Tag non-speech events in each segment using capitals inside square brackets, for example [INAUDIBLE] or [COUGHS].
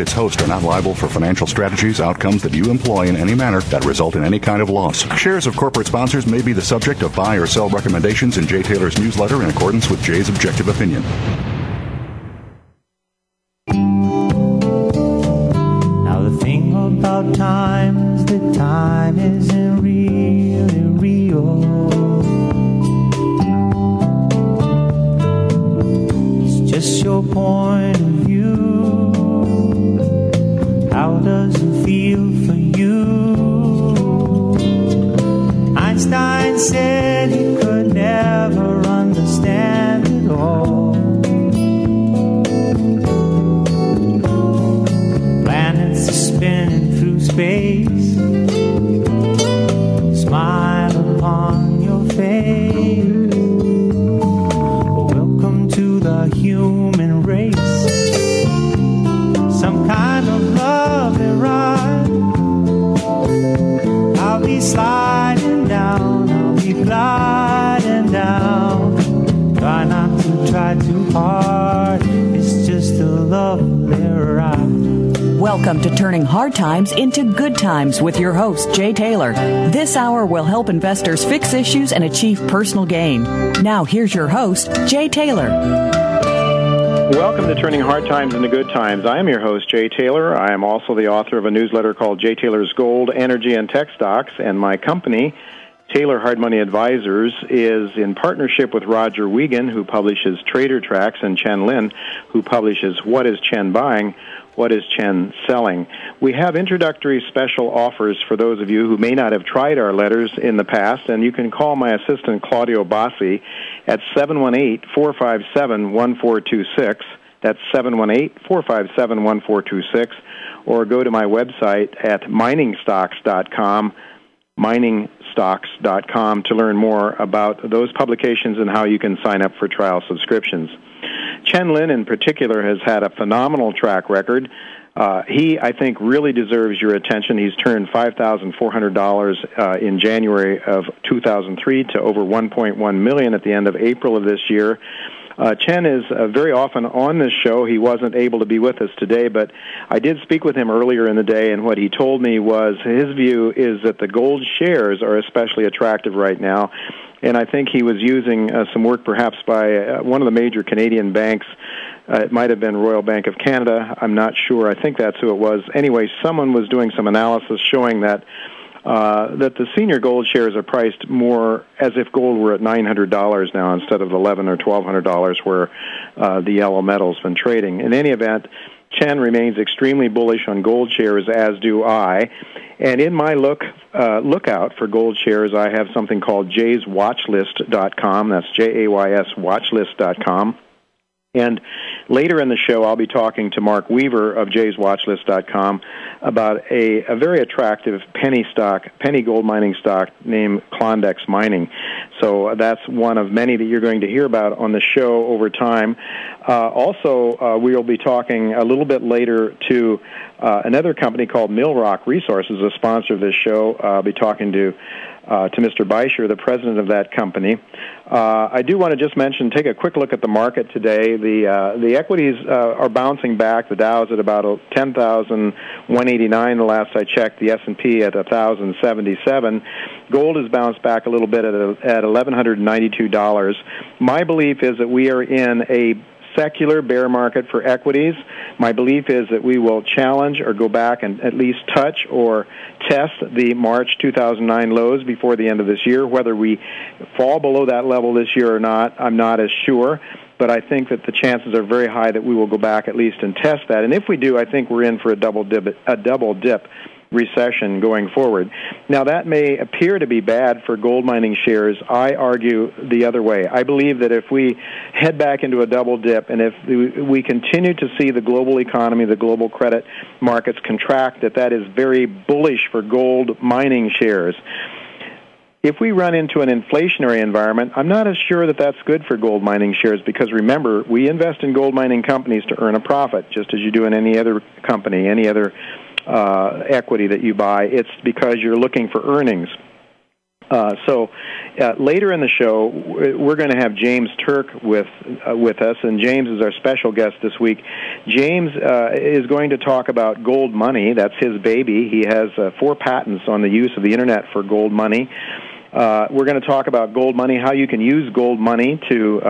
its host are not liable for financial strategies, outcomes that you employ in any manner that result in any kind of loss. Shares of corporate sponsors may be the subject of buy or sell recommendations in Jay Taylor's newsletter in accordance with Jay's objective opinion. Now the thing about time is that time isn't really real. It's just your point does it feel for you? Einstein said he could never sliding down, I'll be gliding down. Try not to try too hard, it's just a lovely ride. Welcome to Turning Hard Times into Good Times with your host, Jay Taylor. This hour will help investors fix issues and achieve personal gain. Now, here's your host, Jay Taylor. Welcome to Turning Hard Times into Good Times. I am your host, Jay Taylor. I am also the author of a newsletter called Jay Taylor's Gold, Energy, and Tech Stocks, and my company, Taylor Hard Money Advisors, is in partnership with Roger Wiegand, who publishes Trader Tracks, and Chen Lin, who publishes What is Chen Buying? What is Chen selling? We have introductory special offers for those of you who may not have tried our letters in the past, and you can call my assistant Claudio Bassi at 718 457 1426. That's 718 457 1426. Or go to my website at miningstocks.com, miningstocks.com, to learn more about those publications and how you can sign up for trial subscriptions. Chen Lin, in particular, has had a phenomenal track record. Uh, he, I think, really deserves your attention. He's turned $5,400 uh, in January of 2003 to over 1.1 million at the end of April of this year. Uh, Chen is uh, very often on this show. He wasn't able to be with us today, but I did speak with him earlier in the day, and what he told me was his view is that the gold shares are especially attractive right now. And I think he was using uh, some work perhaps by uh, one of the major Canadian banks. Uh, it might have been Royal Bank of Canada. I'm not sure. I think that's who it was. Anyway, someone was doing some analysis showing that uh, that the senior gold shares are priced more as if gold were at $900 now instead of 11 or $1,200 where uh, the yellow metal's been trading. In any event, Chen remains extremely bullish on gold shares, as do I. And in my look uh, lookout for gold shares, I have something called jayswatchlist.com. That's J A Y S watchlist.com. And later in the show, I'll be talking to Mark Weaver of jayswatchlist.com about a, a very attractive penny stock, penny gold mining stock named Klondex Mining. So that's one of many that you're going to hear about on the show over time. Uh, also, uh, we will be talking a little bit later to uh, another company called Millrock Resources, a sponsor of this show. I'll be talking to uh, to Mr. Beischer, the president of that company. Uh, I do want to just mention, take a quick look at the market today. The uh, the equities uh, are bouncing back. The Dow's at about ten thousand one eighty nine. The last I checked, the S and P at thousand seventy seven. Gold has bounced back a little bit at at eleven hundred ninety two dollars. My belief is that we are in a secular bear market for equities. My belief is that we will challenge or go back and at least touch or test the March 2009 lows before the end of this year. Whether we fall below that level this year or not, I'm not as sure but I think that the chances are very high that we will go back at least and test that. And if we do, I think we're in for a double dip, a double dip recession going forward. Now, that may appear to be bad for gold mining shares. I argue the other way. I believe that if we head back into a double dip and if we continue to see the global economy, the global credit markets contract, that that is very bullish for gold mining shares. If we run into an inflationary environment, I'm not as sure that that's good for gold mining shares because remember, we invest in gold mining companies to earn a profit, just as you do in any other company, any other uh, equity that you buy. It's because you're looking for earnings. Uh, so uh, later in the show, we're going to have James Turk with uh, with us, and James is our special guest this week. James uh, is going to talk about gold money. That's his baby. He has uh, four patents on the use of the internet for gold money. Uh, we're going to talk about gold money, how you can use gold money to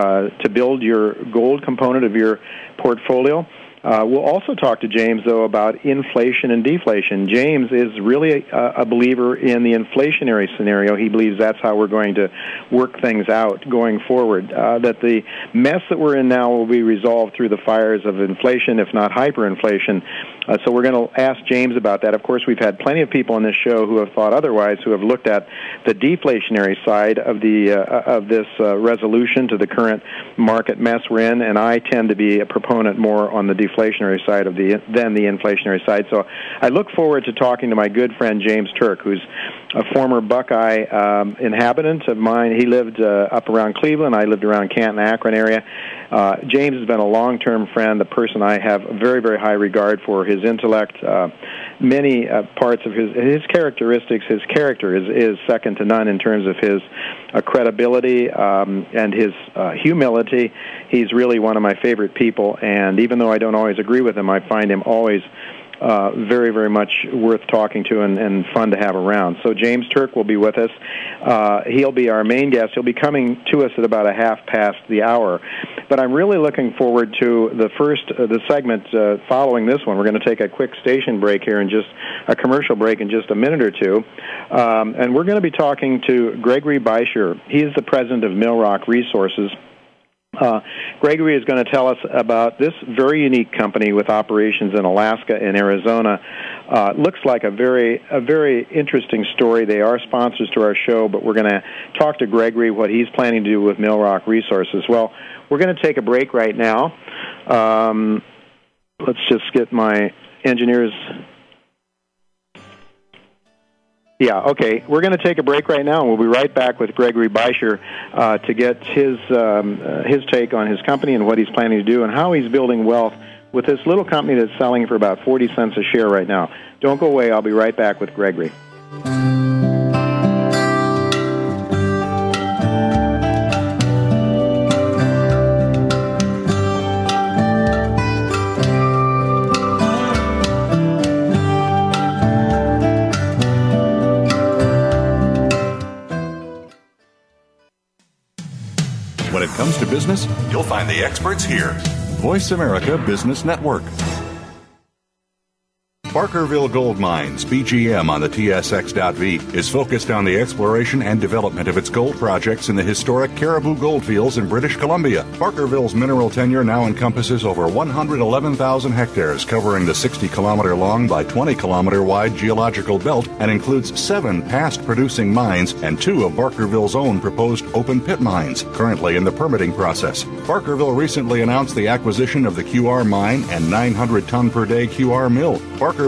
to build your gold component of your portfolio. Uh, we'll also talk to James, though, about inflation and deflation. James is really a, a, believer in the inflationary scenario. He believes that's how we're going to work things out going forward. Uh, that the mess that we're in now will be resolved through the fires of inflation, if not hyperinflation. Uh, so we're going to ask James about that. Of course, we've had plenty of people on this show who have thought otherwise, who have looked at the deflationary side of the uh, of this uh, resolution to the current market mess we're in, and I tend to be a proponent more on the deflationary side of the than the inflationary side. So I look forward to talking to my good friend James Turk, who's a former Buckeye um, inhabitant of mine. He lived uh, up around Cleveland. I lived around Canton, Akron area. Uh, James has been a long-term friend, a person I have very, very high regard for. His intellect, uh, many uh, parts of his his characteristics, his character is is second to none in terms of his uh, credibility um, and his uh, humility. He's really one of my favorite people, and even though I don't always agree with him, I find him always uh, very, very much worth talking to and, and fun to have around. So James Turk will be with us. Uh, he'll be our main guest. He'll be coming to us at about a half past the hour. But I'm really looking forward to the first, uh, the segment uh, following this one. We're going to take a quick station break here and just a commercial break in just a minute or two. Um, and we're going to be talking to Gregory Beischer. He's the president of Millrock Resources. Uh, Gregory is going to tell us about this very unique company with operations in Alaska and Arizona. Uh, looks like a very a very interesting story. They are sponsors to our show, but we're going to talk to Gregory what he's planning to do with Millrock Resources. Well, we're going to take a break right now. Um, let's just get my engineers yeah, okay. We're going to take a break right now, and we'll be right back with Gregory Beischer uh, to get his um, uh, his take on his company and what he's planning to do and how he's building wealth with this little company that's selling for about 40 cents a share right now. Don't go away. I'll be right back with Gregory. Business, you'll find the experts here. Voice America Business Network. Barkerville Gold Mines, BGM on the TSX.V, is focused on the exploration and development of its gold projects in the historic Cariboo Goldfields in British Columbia. Barkerville's mineral tenure now encompasses over 111,000 hectares, covering the 60 kilometer long by 20 kilometer wide geological belt, and includes seven past producing mines and two of Barkerville's own proposed open pit mines, currently in the permitting process. Barkerville recently announced the acquisition of the QR mine and 900 ton per day QR mill. Barker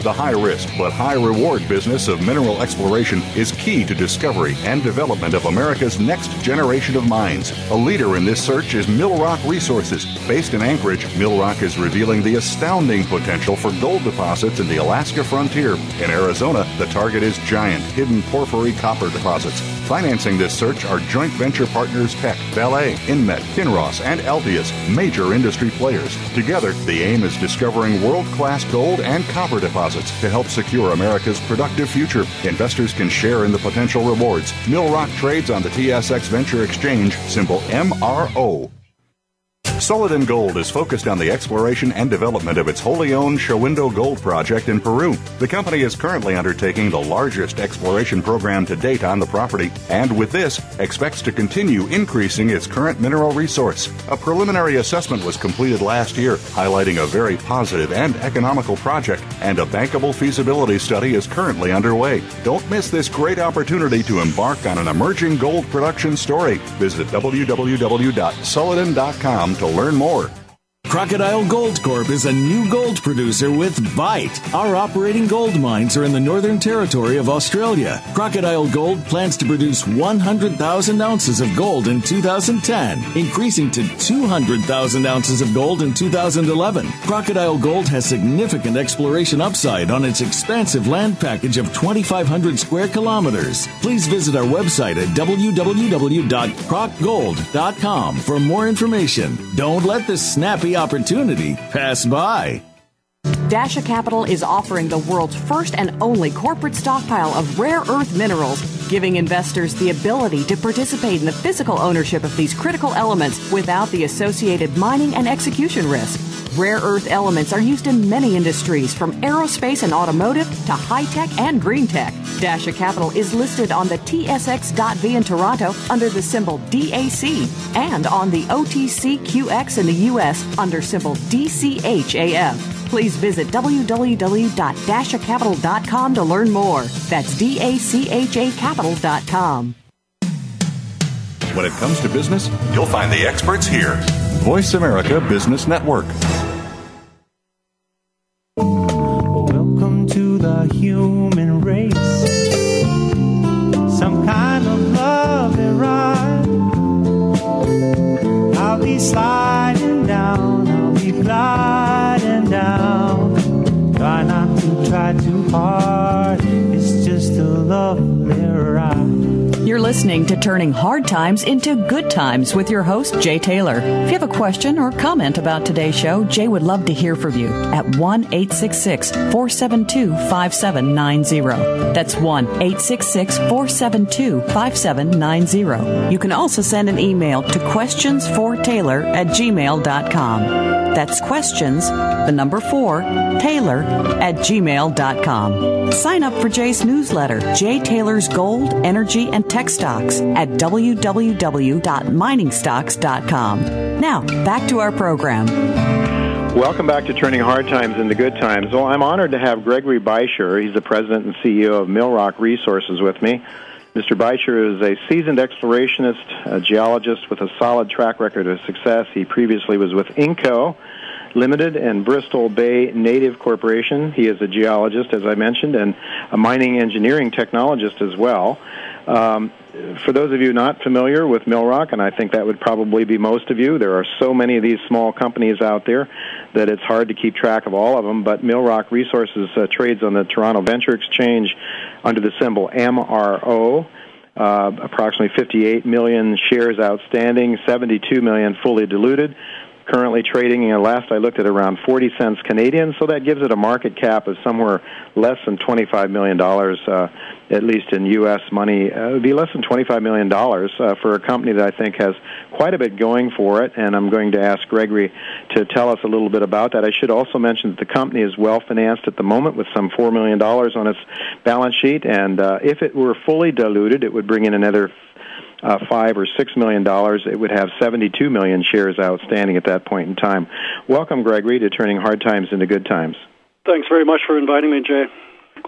The high risk but high reward business of mineral exploration is key to discovery and development of America's next generation of mines. A leader in this search is Millrock Resources. Based in Anchorage, Millrock is revealing the astounding potential for gold deposits in the Alaska frontier. In Arizona, the target is giant, hidden porphyry copper deposits. Financing this search are joint venture partners Teck, Vale, Inmet, Kinross, and Altius, major industry players. Together, the aim is discovering world class gold and copper deposits deposits to help secure America's productive future. Investors can share in the potential rewards. Millrock trades on the TSX Venture Exchange, symbol MRO. Sulliden Gold is focused on the exploration and development of its wholly owned Shahuindo Gold Project in Peru. The company is currently undertaking the largest exploration program to date on the property, and with this, expects to continue increasing its current mineral resource. A preliminary assessment was completed last year, highlighting a very positive and economical project, and a bankable feasibility study is currently underway. Don't miss this great opportunity to embark on an emerging gold production story. Visit www.sulliden.com to learn more. Crocodile Gold Corp is a new gold producer with Bite. Our operating gold mines are in the Northern Territory of Australia. Crocodile Gold plans to produce 100,000 ounces of gold in 2010, increasing to 200,000 ounces of gold in 2011. Crocodile Gold has significant exploration upside on its expansive land package of 2,500 square kilometers. Please visit our website at www.crocgold.com for more information. Don't let this snappy opportunity pass by. Dacha Capital is offering the world's first and only corporate stockpile of rare earth minerals, giving investors the ability to participate in the physical ownership of these critical elements without the associated mining and execution risk. Rare earth elements are used in many industries, from aerospace and automotive to high tech and green tech. Dacha Capital is listed on the TSX.V in Toronto under the symbol DAC and on the OTCQX in the US under symbol DCHAF. Please visit www.dachacapital.com to learn more. That's D-A-C-H-A capital.com. When it comes to business, you'll find the experts here. Voice America Business Network. Listening to Turning Hard Times into Good Times with your host, Jay Taylor. If you have a question or comment about today's show, Jay would love to hear from you at 1 866 472 5790. That's 1 866 472 5790. You can also send an email to questionsfortaylor at gmail.com. That's questions, the number four, Taylor at gmail.com. Sign up for Jay's newsletter, Jay Taylor's Gold, Energy, and Tech Stocks at www.miningstocks.com. Now, back to our program. Welcome back to Turning Hard Times into Good Times. Well, I'm honored to have Gregory Beischer. He's the president and CEO of Millrock Resources with me. Mr. Beischer is a seasoned explorationist, a geologist with a solid track record of success. He previously was with Inco Limited and Bristol Bay Native Corporation. He is a geologist, as I mentioned, and a mining engineering technologist as well. Um, for those of you not familiar with Millrock, and I think that would probably be most of you, there are so many of these small companies out there that it's hard to keep track of all of them. But Millrock Resources uh, trades on the Toronto Venture Exchange under the symbol MRO. Uh, approximately 58 million shares outstanding, 72 million fully diluted currently trading, uh, last I looked at around 40 cents Canadian, so that gives it a market cap of somewhere less than $25 million, uh, at least in U.S. money. Uh, it would be less than $25 million uh, for a company that I think has quite a bit going for it, and I'm going to ask Gregory to tell us a little bit about that. I should also mention that the company is well financed at the moment with some $4 million on its balance sheet, and uh, if it were fully diluted, it would bring in another uh, five or six million dollars, it would have 72 million shares outstanding at that point in time. Welcome, Gregory, to turning hard times into good times. Thanks very much for inviting me, Jay.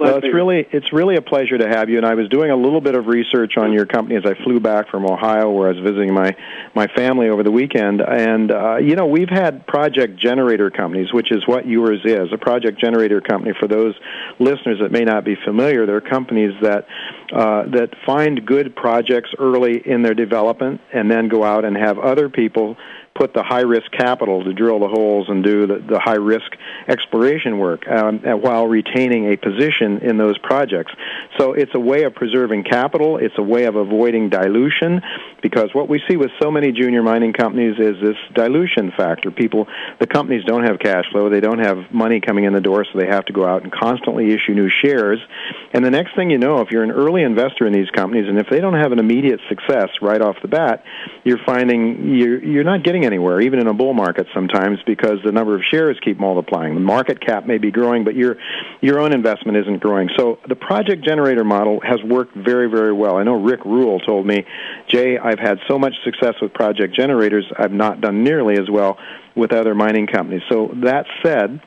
Well, it's really it's really a pleasure to have you. And I was doing a little bit of research on your company as I flew back from Ohio, where I was visiting my my family over the weekend. And uh, you know, we've had project generator companies, which is what yours is. A project generator company, for those listeners that may not be familiar, they're companies that uh, that find good projects early in their development and then go out and have other people put the high risk capital to drill the holes and do the, the high risk exploration work um, while retaining a position in those projects. So it's a way of preserving capital. It's a way of avoiding dilution because what we see with so many junior mining companies is this dilution factor. People, the companies don't have cash flow. They don't have money coming in the door, so they have to go out and constantly issue new shares. And the next thing you know, if you're an early investor in these companies, and if they don't have an immediate success right off the bat, you're finding you're, you're not getting anywhere, even in a bull market sometimes, because the number of shares keep multiplying. The market cap may be growing, but your your own investment isn't growing. So the project generator model has worked very, very well. I know Rick Rule told me, Jay, I've had so much success with project generators, I've not done nearly as well with other mining companies. So that said,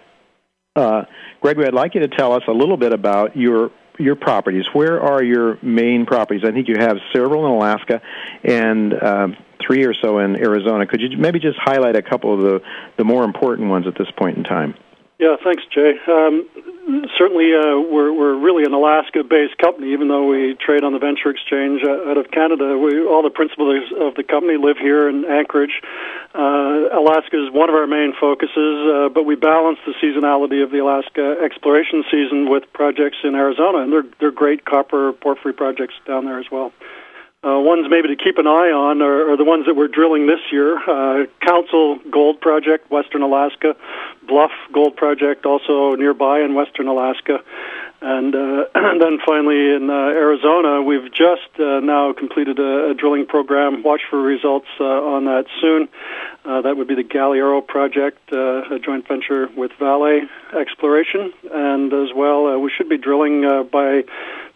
uh, Gregory, I'd like you to tell us a little bit about your your properties. Where are your main properties? I think you have several in Alaska and uh, three or so in Arizona. Could you maybe just highlight a couple of the, the more important ones at this point in time? Yeah, thanks, Jay. Um, certainly, uh, we're we're really an Alaska-based company, even though we trade on the venture exchange uh, out of Canada. We, all the principals of the company live here in Anchorage. Uh, Alaska is one of our main focuses, uh, but we balance the seasonality of the Alaska exploration season with projects in Arizona, and they're they're great copper porphyry projects down there as well. Uh, ones maybe to keep an eye on are, are the ones that we're drilling this year. Uh, Council Gold Project, Western Alaska. Bluff Gold Project, also nearby in Western Alaska. And, uh, [CLEARS THROAT] and then finally in uh, Arizona, we've just uh, now completed a, a drilling program. Watch for results uh, on that soon. Uh, that would be the Galiuro project, uh, a joint venture with Vale Exploration. And as well, uh, we should be drilling uh, by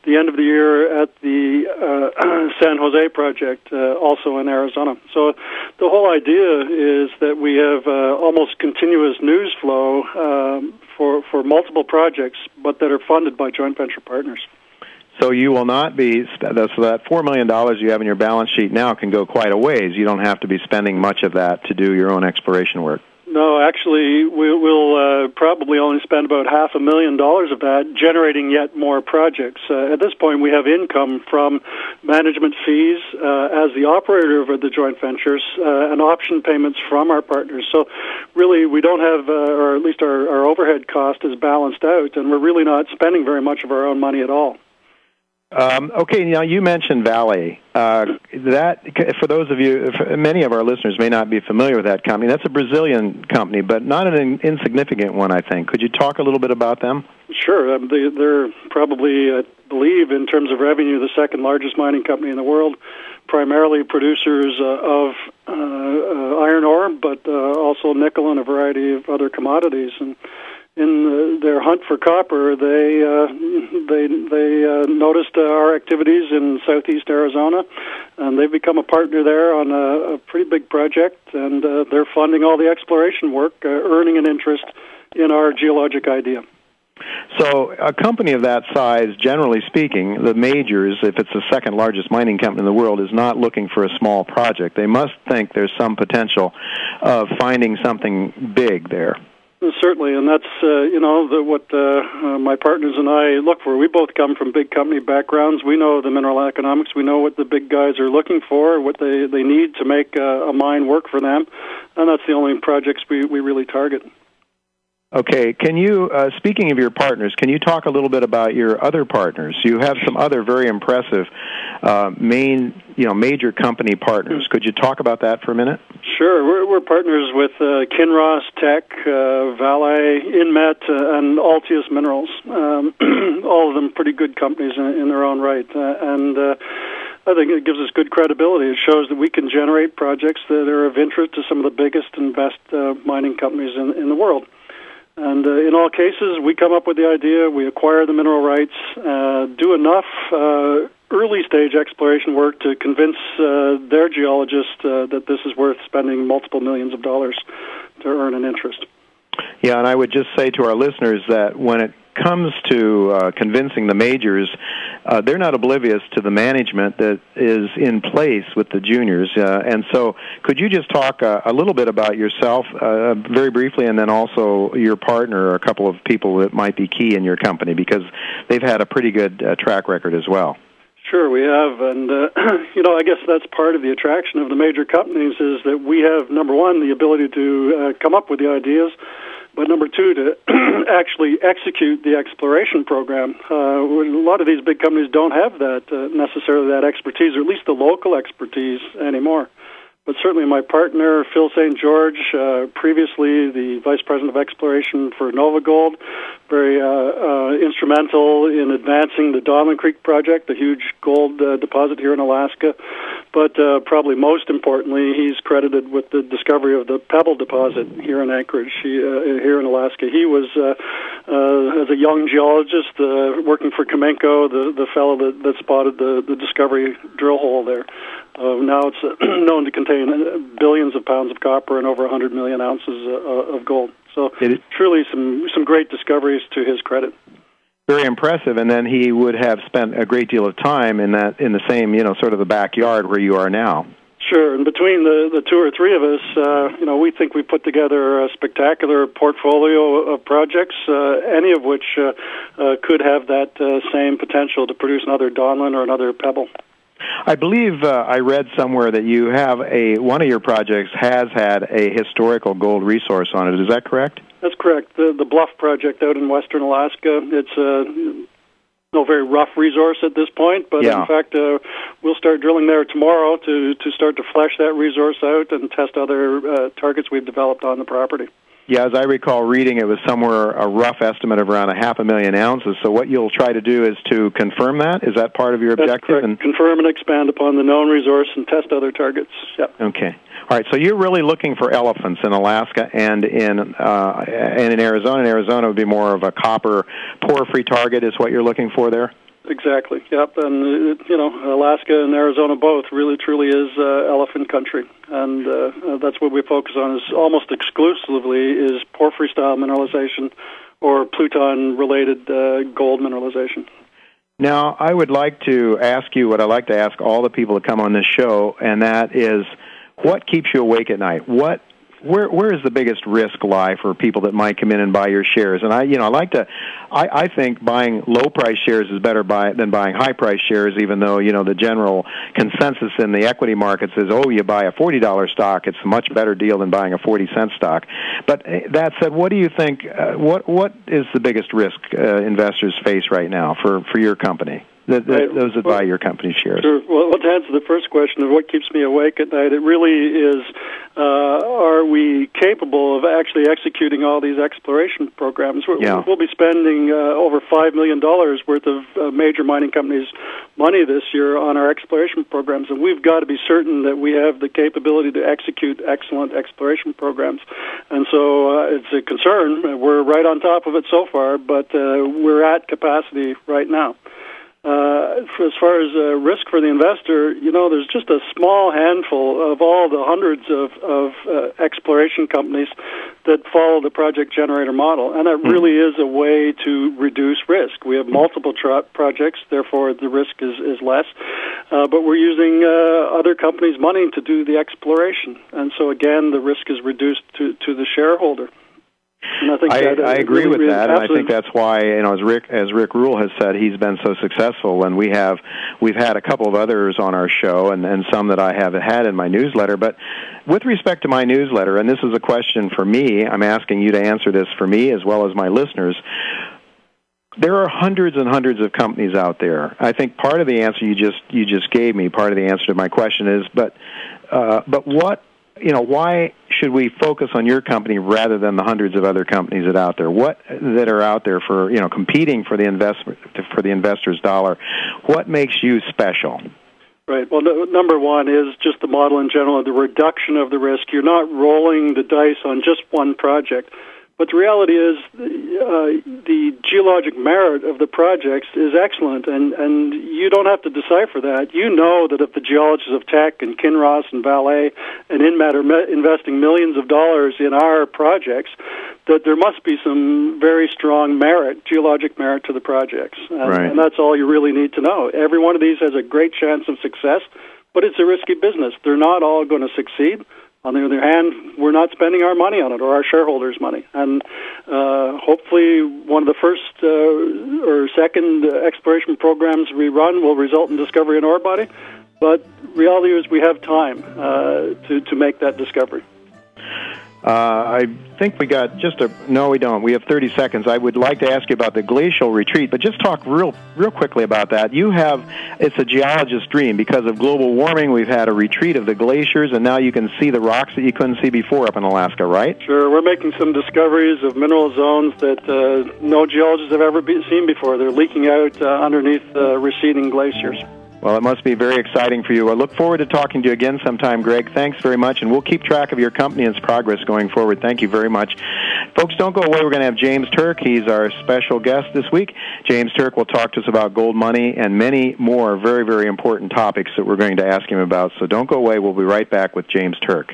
the end of the year at the uh, [CLEARS THROAT] San Jose project, uh, also in Arizona. So the whole idea is that we have uh, almost continuous news flow um, for for multiple projects, but that are funded by joint venture partners. So you will not be so that four million dollars you have in your balance sheet now can go quite a ways. You don't have to be spending much of that to do your own exploration work. No, actually, we, will uh, probably only spend about half a million dollars of that generating yet more projects. Uh, at this point, we have income from management fees uh, as the operator of the joint ventures uh, and option payments from our partners. So, really, we don't have, uh, or at least our, our overhead cost is balanced out, and we're really not spending very much of our own money at all. Um, okay, now you mentioned Vale. Uh, that for those of you, many of our listeners may not be familiar with that company. That's a Brazilian company, but not an insignificant one, I think. Could you talk a little bit about them? Sure. Um, they, are probably, I believe, in terms of revenue, the second largest mining company in the world. Primarily producers uh, of uh, uh iron ore, but uh, also nickel and a variety of other commodities. And in their hunt for copper, they uh, they they uh, noticed uh, our activities in southeast Arizona, and they've become a partner there on a, a pretty big project, and uh, they're funding all the exploration work, uh, earning an interest in our geologic idea. So, a company of that size, generally speaking, the majors, if it's the second largest mining company in the world, is not looking for a small project. They must think there's some potential of finding something big there. Certainly, and that's uh, you know the, what uh, uh, my partners and I look for. We both come from big company backgrounds. We know the mineral economics. We know what the big guys are looking for, what they they need to make uh, a mine work for them, and that's the only projects we we really target. Okay, can you, uh, speaking of your partners, can you talk a little bit about your other partners? You have some other very impressive uh, main, you know, major company partners. Could you talk about that for a minute? Sure. We're, we're partners with uh, Kinross Teck, uh, Vale, Inmet, uh, and Altius Minerals. Um, [CLEARS THROAT] all of them pretty good companies in, in their own right, uh, and. Uh, I think it gives us good credibility. It shows that we can generate projects that are of interest to some of the biggest and best mining companies in, in the world. And uh, in all cases, we come up with the idea, we acquire the mineral rights, uh, do enough uh, early stage exploration work to convince uh, their geologists uh, that this is worth spending multiple millions of dollars to earn an interest. Yeah, and I would just say to our listeners that when it comes to uh, convincing the majors, uh, they're not oblivious to the management that is in place with the juniors. Uh, and so, could you just talk uh, a little bit about yourself, uh, very briefly, and then also your partner, or a couple of people that might be key in your company, because they've had a pretty good uh, track record as well. Sure, we have, and uh, [CLEARS THROAT] you know, I guess that's part of the attraction of the major companies is that we have number one the ability to uh, come up with the ideas, but number two to [CLEARS THROAT] actually execute the exploration program. Uh, a lot of these big companies don't have that uh, necessarily that expertise, or at least the local expertise anymore but certainly my partner, Phil St. George, uh, previously the Vice President of Exploration for NovaGold, very uh, uh, instrumental in advancing the Donlin Creek project, the huge gold uh, deposit here in Alaska. But uh, probably most importantly, he's credited with the discovery of the Pebble deposit here in Anchorage, he, uh, here in Alaska. He was, as a young geologist, working for Cominco, the, the fellow that, that spotted the, the discovery drill hole there. Uh, now it's uh, [CLEARS THROAT] known to contain uh, billions of pounds of copper and over 100 million ounces uh, uh of gold. So truly some some great discoveries to his credit. Very impressive, and then he would have spent a great deal of time in that in the same you know sort of the backyard where you are now. Sure, and between the the two or three of us, uh, you know, we think we put together a spectacular portfolio of projects, uh, any of which uh, uh, could have that uh, same potential to produce another Donlin or another Pebble. I believe uh, I read somewhere that you have a one of your projects has had a historical gold resource on it. Is that correct? That's correct. The the Bluff project out in western Alaska. It's a no very rough resource at this point, but yeah. in fact, uh, we'll start drilling there tomorrow to to start to flesh that resource out and test other uh, targets we've developed on the property. Yeah, as I recall reading, it was somewhere a rough estimate of around a half a million ounces. So what you'll try to do is to confirm that. Is that part of your That's objective? Correct. And confirm and expand upon the known resource and test other targets. Yep. Okay. All right. So you're really looking for elephants in Alaska and in uh, and in Arizona. In Arizona would be more of a copper porphyry target. Is what you're looking for there? Exactly. Yep. And uh, you know, Alaska and Arizona both really truly is uh, elephant country, and uh, uh, that's what we focus on. Is almost exclusively is porphyry style mineralization or pluton related uh, gold mineralization. Now, I would like to ask you what I like to ask all the people that come on this show, and that is, what keeps you awake at night? What where where is the biggest risk lie for people that might come in and buy your shares? And I you know I like to I, I think buying low price shares is better buy, than buying high price shares, even though you know the general consensus in the equity markets is oh you buy a forty dollar stock it's a much better deal than buying a forty cent stock. But eh, that said, what do you think? Uh, what what is the biggest risk uh, investors face right now for for your company? The, the, right. those that well, buy your company shares? Sure. Well, to answer the first question of what keeps me awake at night, it really is: uh, are we capable of actually executing all these exploration programs? We're, yeah. We'll be spending uh, over five million dollars worth of uh, major mining companies' money this year on our exploration programs, and we've got to be certain that we have the capability to execute excellent exploration programs. And so uh, it's a concern. We're right on top of it so far, but uh, we're at capacity right now. Uh, as far as uh, risk for the investor, you know, there's just a small handful of all the hundreds of, of uh, exploration companies that follow the project generator model, and that hmm. really is a way to reduce risk. We have multiple tra- projects, therefore the risk is, is less, uh, but we're using uh, other companies' money to do the exploration, and so again, the risk is reduced to, to the shareholder. I, think I, I agree really, with that, and I think that's why you know as Rick as Rick Rule has said, he's been so successful, and we have we've had a couple of others on our show, and and some that I have had in my newsletter. But with respect to my newsletter, and this is a question for me, I'm asking you to answer this for me as well as my listeners there are hundreds and hundreds of companies out there. I think part of the answer you just you just gave me, part of the answer to my question is, but uh, but what you know, why should we focus on your company rather than the hundreds of other companies that out there? What that are out there for you know competing for the investment for the investor's dollar? What makes you special? Right. Well, no, number one is just the model in general, the reduction of the risk. You're not rolling the dice on just one project. But the reality is, uh, the geologic merit of the projects is excellent, and, and you don't have to decipher that. You know that if the geologists of Teck and Kinross and Vale and Inmet are investing millions of dollars in our projects, that there must be some very strong merit, geologic merit to the projects. And, right. and that's all you really need to know. Every one of these has a great chance of success, but it's a risky business. They're not all going to succeed On the other hand, we're not spending our money on it or our shareholders' money. And uh, hopefully, one of the first uh, or second exploration programs we run will result in discovery in ore body. But reality is, we have time uh, to to make that discovery. Uh, I think we got just a no. We don't. We have 30 seconds. I would like to ask you about the glacial retreat, but just talk real, real quickly about that. You have it's a geologist's dream because of global warming. We've had a retreat of the glaciers, and now you can see the rocks that you couldn't see before up in Alaska, right? Sure. We're making some discoveries of mineral zones that uh, no geologists have ever be- seen before. They're leaking out uh, underneath uh, receding glaciers. Well, it must be very exciting for you. I look forward to talking to you again sometime, Greg. Thanks very much, and we'll keep track of your company and its progress going forward. Thank you very much. Folks, don't go away. We're going to have James Turk. He's our special guest this week. James Turk will talk to us about gold money and many more very, very important topics that we're going to ask him about. So don't go away. We'll be right back with James Turk.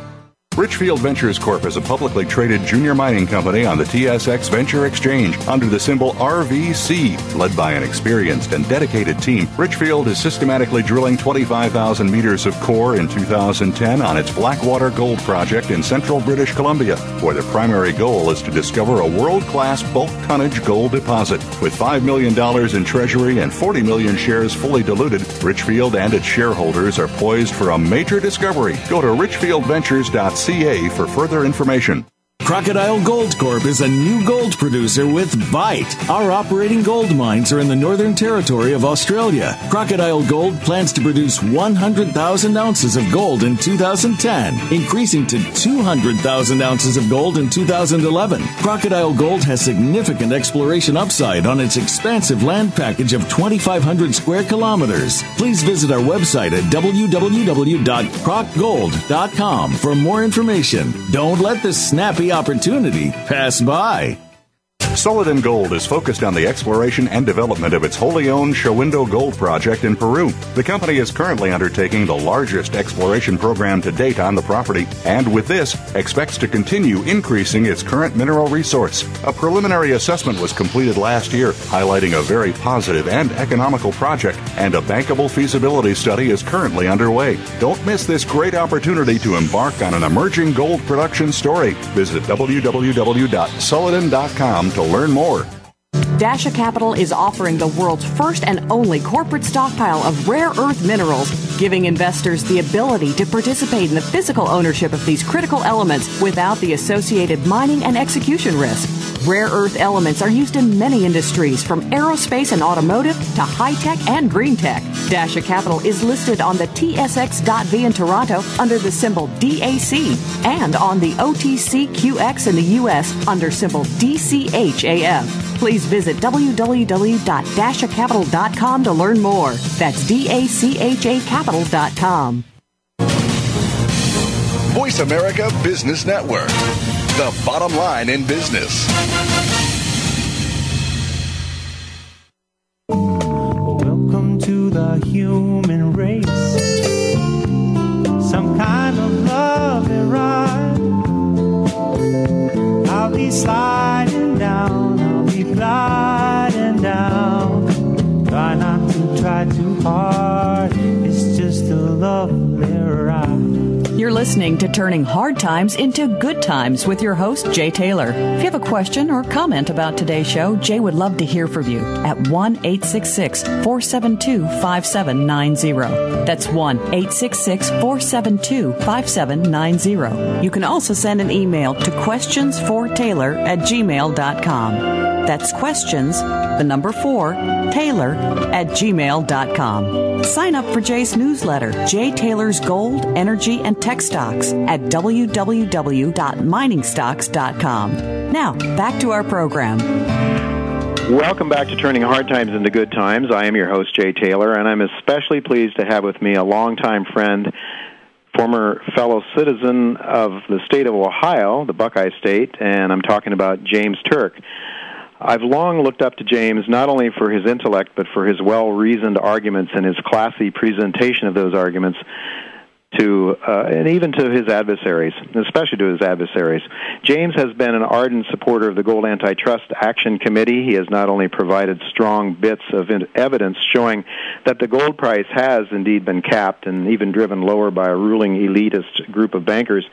Richfield Ventures Corp is a publicly traded junior mining company on the TSX Venture Exchange under the symbol RVC. Led by an experienced and dedicated team, Richfield is systematically drilling 25,000 meters of core in 2010 on its Blackwater Gold Project in central British Columbia, where the primary goal is to discover a world class bulk tonnage gold deposit. With $5 million in treasury and 40 million shares fully diluted, Richfield and its shareholders are poised for a major discovery. Go to richfieldventures.com ca for further information. Crocodile Gold Corp is a new gold producer with Bite. Our operating gold mines are in the Northern Territory of Australia. Crocodile Gold plans to produce 100,000 ounces of gold in 2010, increasing to 200,000 ounces of gold in 2011. Crocodile Gold has significant exploration upside on its expansive land package of 2,500 square kilometers. Please visit our website at www.crocgold.com for more information. Don't let this snappy opportunity pass by. Sulliden Gold is focused on the exploration and development of its wholly owned Shahuindo Gold Project in Peru. The company is currently undertaking the largest exploration program to date on the property, and with this, expects to continue increasing its current mineral resource. A preliminary assessment was completed last year, highlighting a very positive and economical project, and a bankable feasibility study is currently underway. Don't miss this great opportunity to embark on an emerging gold production story. Visit www.sulliden.com to learn more. Dacha Capital is offering the world's first and only corporate stockpile of rare earth minerals, giving investors the ability to participate in the physical ownership of these critical elements without the associated mining and execution risk. Rare earth elements are used in many industries, from aerospace and automotive to high tech and green tech. Dacha Capital is listed on the TSX.V in Toronto under the symbol DAC and on the OTCQX in the U.S. under symbol DCHAF. Please visit www.dachacapital.com to learn more. That's D-A-C-H-A capital.com. Voice America Business Network. The bottom line in business. Welcome to the human race. Some kind of love and ride. I'll be sliding down, Gliding down. Try not to try too hard. It's just a lovely ride. You're listening to Turning Hard Times into Good Times with your host, Jay Taylor. If you have a question or comment about today's show, Jay would love to hear from you at 1 866 472 5790. That's 1 866 472 5790. You can also send an email to questionsfortaylor at gmail.com. That's questions, the number four, Taylor at gmail.com. Sign up for Jay's newsletter, Jay Taylor's Gold, Energy, and Tech Stocks at www.miningstocks.com. Now, back to our program. Welcome back to Turning Hard Times into Good Times. I am your host, Jay Taylor, and I'm especially pleased to have with me a longtime friend, former fellow citizen of the state of Ohio, the Buckeye State, and I'm talking about James Turk. I've long looked up to James not only for his intellect, but for his well reasoned arguments and his classy presentation of those arguments to uh, and even to his adversaries, especially to his adversaries. James has been an ardent supporter of the Gold Antitrust Action Committee. He has not only provided strong bits of evidence showing that the gold price has indeed been capped and even driven lower by a ruling elitist group of bankers,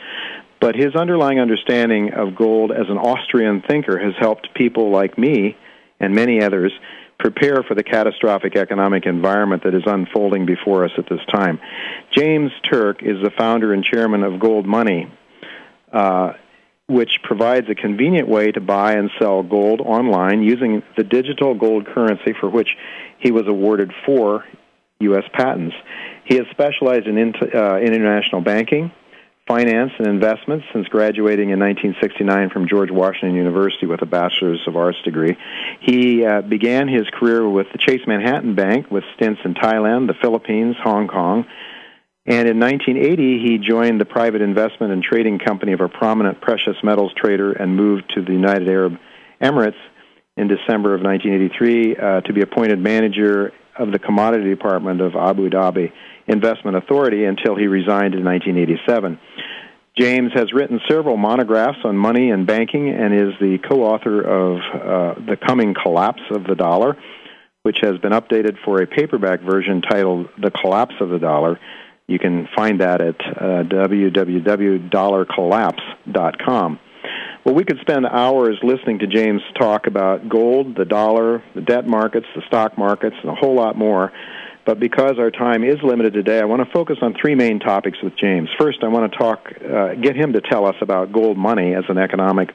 but his underlying understanding of gold as an Austrian thinker has helped people like me and many others prepare for the catastrophic economic environment that is unfolding before us at this time. James Turk is the founder and chairman of Gold Money, uh, which provides a convenient way to buy and sell gold online using the digital gold currency for which he was awarded four U.S. patents. He has specialized in uh, international banking, finance and investments since graduating in 1969 from George Washington University with a Bachelor's of Arts degree. He uh, began his career with the Chase Manhattan Bank with stints in Thailand, the Philippines, Hong Kong. And in 1980, he joined the private investment and trading company of a prominent precious metals trader and moved to the United Arab Emirates in December of 1983 uh, to be appointed manager of the commodity department of Abu Dhabi Investment Authority until he resigned in 1987. James has written several monographs on money and banking and is the co author of uh, The Coming Collapse of the Dollar, which has been updated for a paperback version titled The Collapse of the Dollar. You can find that at uh, www.dollarcollapse.com. Well, we could spend hours listening to James talk about gold, the dollar, the debt markets, the stock markets, and a whole lot more. But because our time is limited today, I want to focus on three main topics with James. First, I want to talk, uh, get him to tell us about gold money as an economic,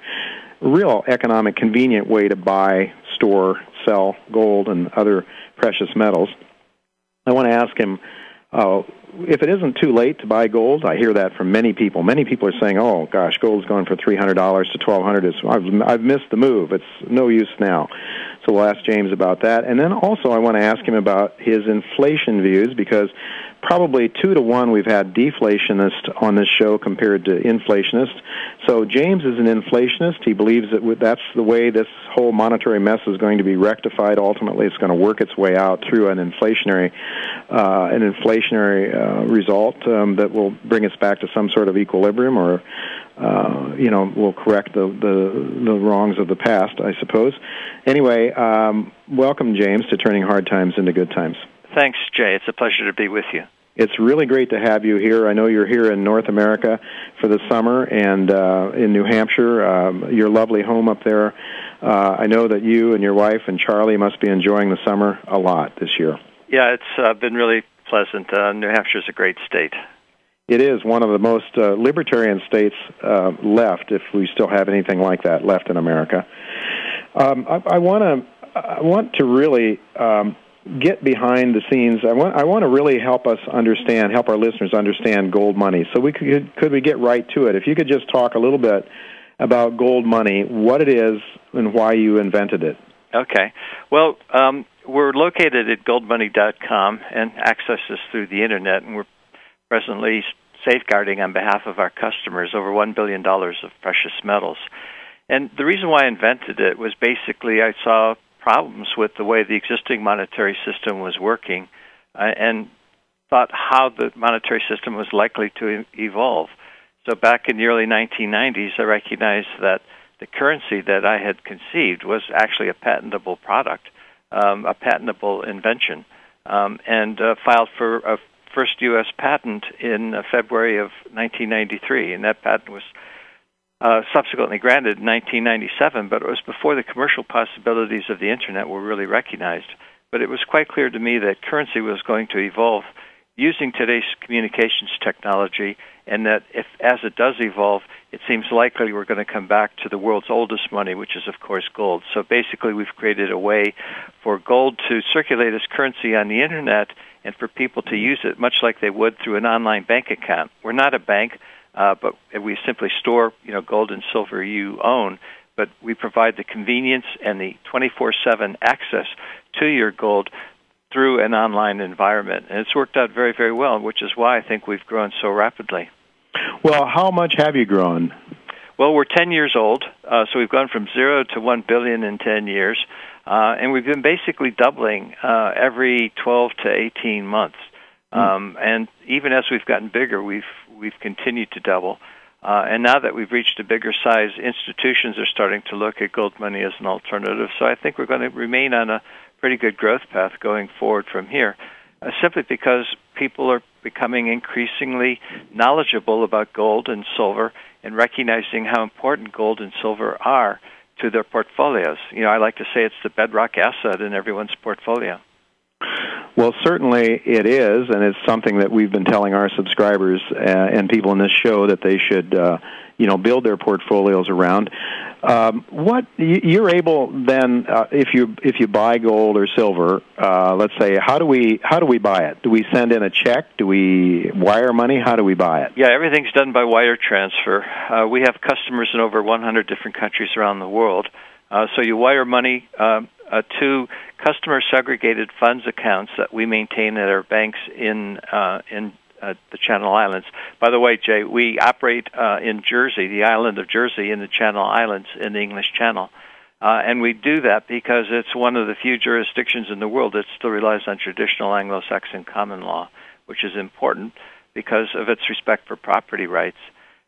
real economic, convenient way to buy, store, sell gold and other precious metals. I want to ask him uh, if it isn't too late to buy gold. I hear that from many people. Many people are saying, "Oh gosh, gold's going from three hundred dollars to twelve hundred. I've I've missed the move. It's no use now." So we'll ask James about that. And then also I want to ask him about his inflation views because probably two to one we've had deflationists on this show compared to inflationists. So James is an inflationist. He believes that that's the way this whole monetary mess is going to be rectified. Ultimately, it's going to work its way out through an inflationary, uh, an inflationary uh, result um, that will bring us back to some sort of equilibrium or uh, you know, will correct the, the, the wrongs of the past, I suppose. Anyway, um, welcome, James, to turning hard times into good times. Thanks, Jay. It's a pleasure to be with you. It's really great to have you here. I know you're here in North America for the summer and uh, in New Hampshire, um, your lovely home up there. Uh, I know that you and your wife and Charlie must be enjoying the summer a lot this year. Yeah, it's uh, been really pleasant. Uh, New Hampshire is a great state it is one of the most uh, libertarian states uh, left, if we still have anything like that left in America. Um, I, I want to I want to really um, get behind the scenes. I want I want to really help us understand, help our listeners understand gold money. So we could could we get right to it? If you could just talk a little bit about gold money, what it is, and why you invented it. Okay. Well, um, we're located at goldmoney.com and access us through the internet, and we're presently safeguarding on behalf of our customers over $1 billion of precious metals. And the reason why I invented it was basically I saw problems with the way the existing monetary system was working uh, and thought how the monetary system was likely to evolve. So back in the early 1990s, I recognized that the currency that I had conceived was actually a patentable product, um, a patentable invention, um, and uh, filed for a first U.S. patent in uh, February of 1993, and that patent was uh, subsequently granted in 1997, but it was before the commercial possibilities of the internet were really recognized. But it was quite clear to me that currency was going to evolve using today's communications technology, and that if as it does evolve, it seems likely we're going to come back to the world's oldest money, which is of course gold. So basically, we've created a way for gold to circulate as currency on the internet and for people to use it much like they would through an online bank account. We're not a bank, uh, but we simply store you know gold and silver you own. But we provide the convenience and the 24/7 access to your gold through an online environment. And it's worked out very, very well, which is why I think we've grown so rapidly. Well, how much have you grown? Well, we're 10 years old, uh, so we've gone from zero to 1 billion in 10 years. Uh, and we've been basically doubling uh, every 12 to 18 months. Hmm. Um, and even as we've gotten bigger, we've we've continued to double. Uh, and now that we've reached a bigger size, institutions are starting to look at gold money as an alternative. So I think we're going to remain on a pretty good growth path going forward from here, uh, simply because people are becoming increasingly knowledgeable about gold and silver and recognizing how important gold and silver are to their portfolios. You know, I like to say it's the bedrock asset in everyone's portfolio. Well, certainly it is, and it's something that we've been telling our subscribers uh, and people in this show that they should, uh, you know, build their portfolios around. Um, what you're able then, uh, if you if you buy gold or silver, uh, let's say, how do we how do we buy it? Do we send in a check? Do we wire money? How do we buy it? Yeah, everything's done by wire transfer. Uh, we have customers in over 100 different countries around the world. Uh, so you wire money um, uh, to customer segregated funds accounts that we maintain at our banks in uh, in uh, the Channel Islands. By the way, Jay, we operate uh, in Jersey, the island of Jersey, in the Channel Islands in the English Channel. Uh, and we do that because it's one of the few jurisdictions in the world that still relies on traditional Anglo-Saxon common law, which is important because of its respect for property rights.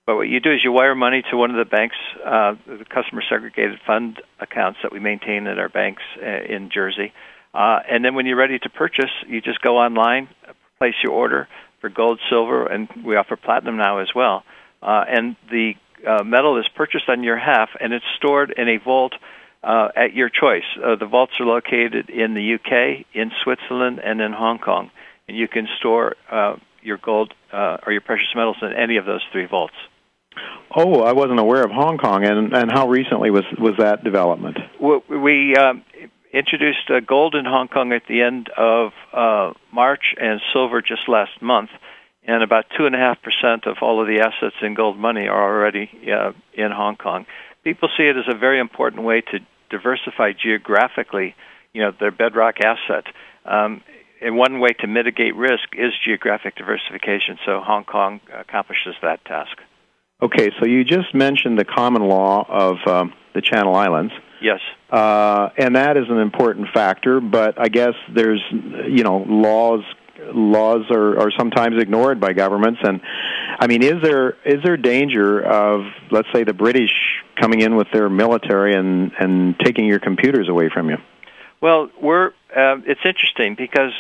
But what you do is you wire money to one of the banks, uh, the customer segregated fund accounts that we maintain at our banks uh, in Jersey. Uh, and then when you're ready to purchase, you just go online, place your order, for gold, silver, and we offer platinum now as well. Uh, and the uh, metal is purchased on your half, and it's stored in a vault uh, at your choice. Uh, the vaults are located in the UK, in Switzerland, and in Hong Kong, and you can store uh, your gold uh, or your precious metals in any of those three vaults. Oh, I wasn't aware of Hong Kong, and and how recently was was that development? We um, introduced uh, gold in Hong Kong at the end of uh, March and silver just last month. And about two and a half percent of all of the assets in gold money are already uh, in Hong Kong. People see it as a very important way to diversify geographically, you know, their bedrock asset. Um, and one way to mitigate risk is geographic diversification. So Hong Kong accomplishes that task. Okay, so you just mentioned the common law of um, the Channel Islands. Yes. Uh, and that is an important factor, but I guess there's, you know, laws laws are, are sometimes ignored by governments and I mean is there is there danger of let's say the British coming in with their military and and taking your computers away from you? Well, we're uh, it's interesting because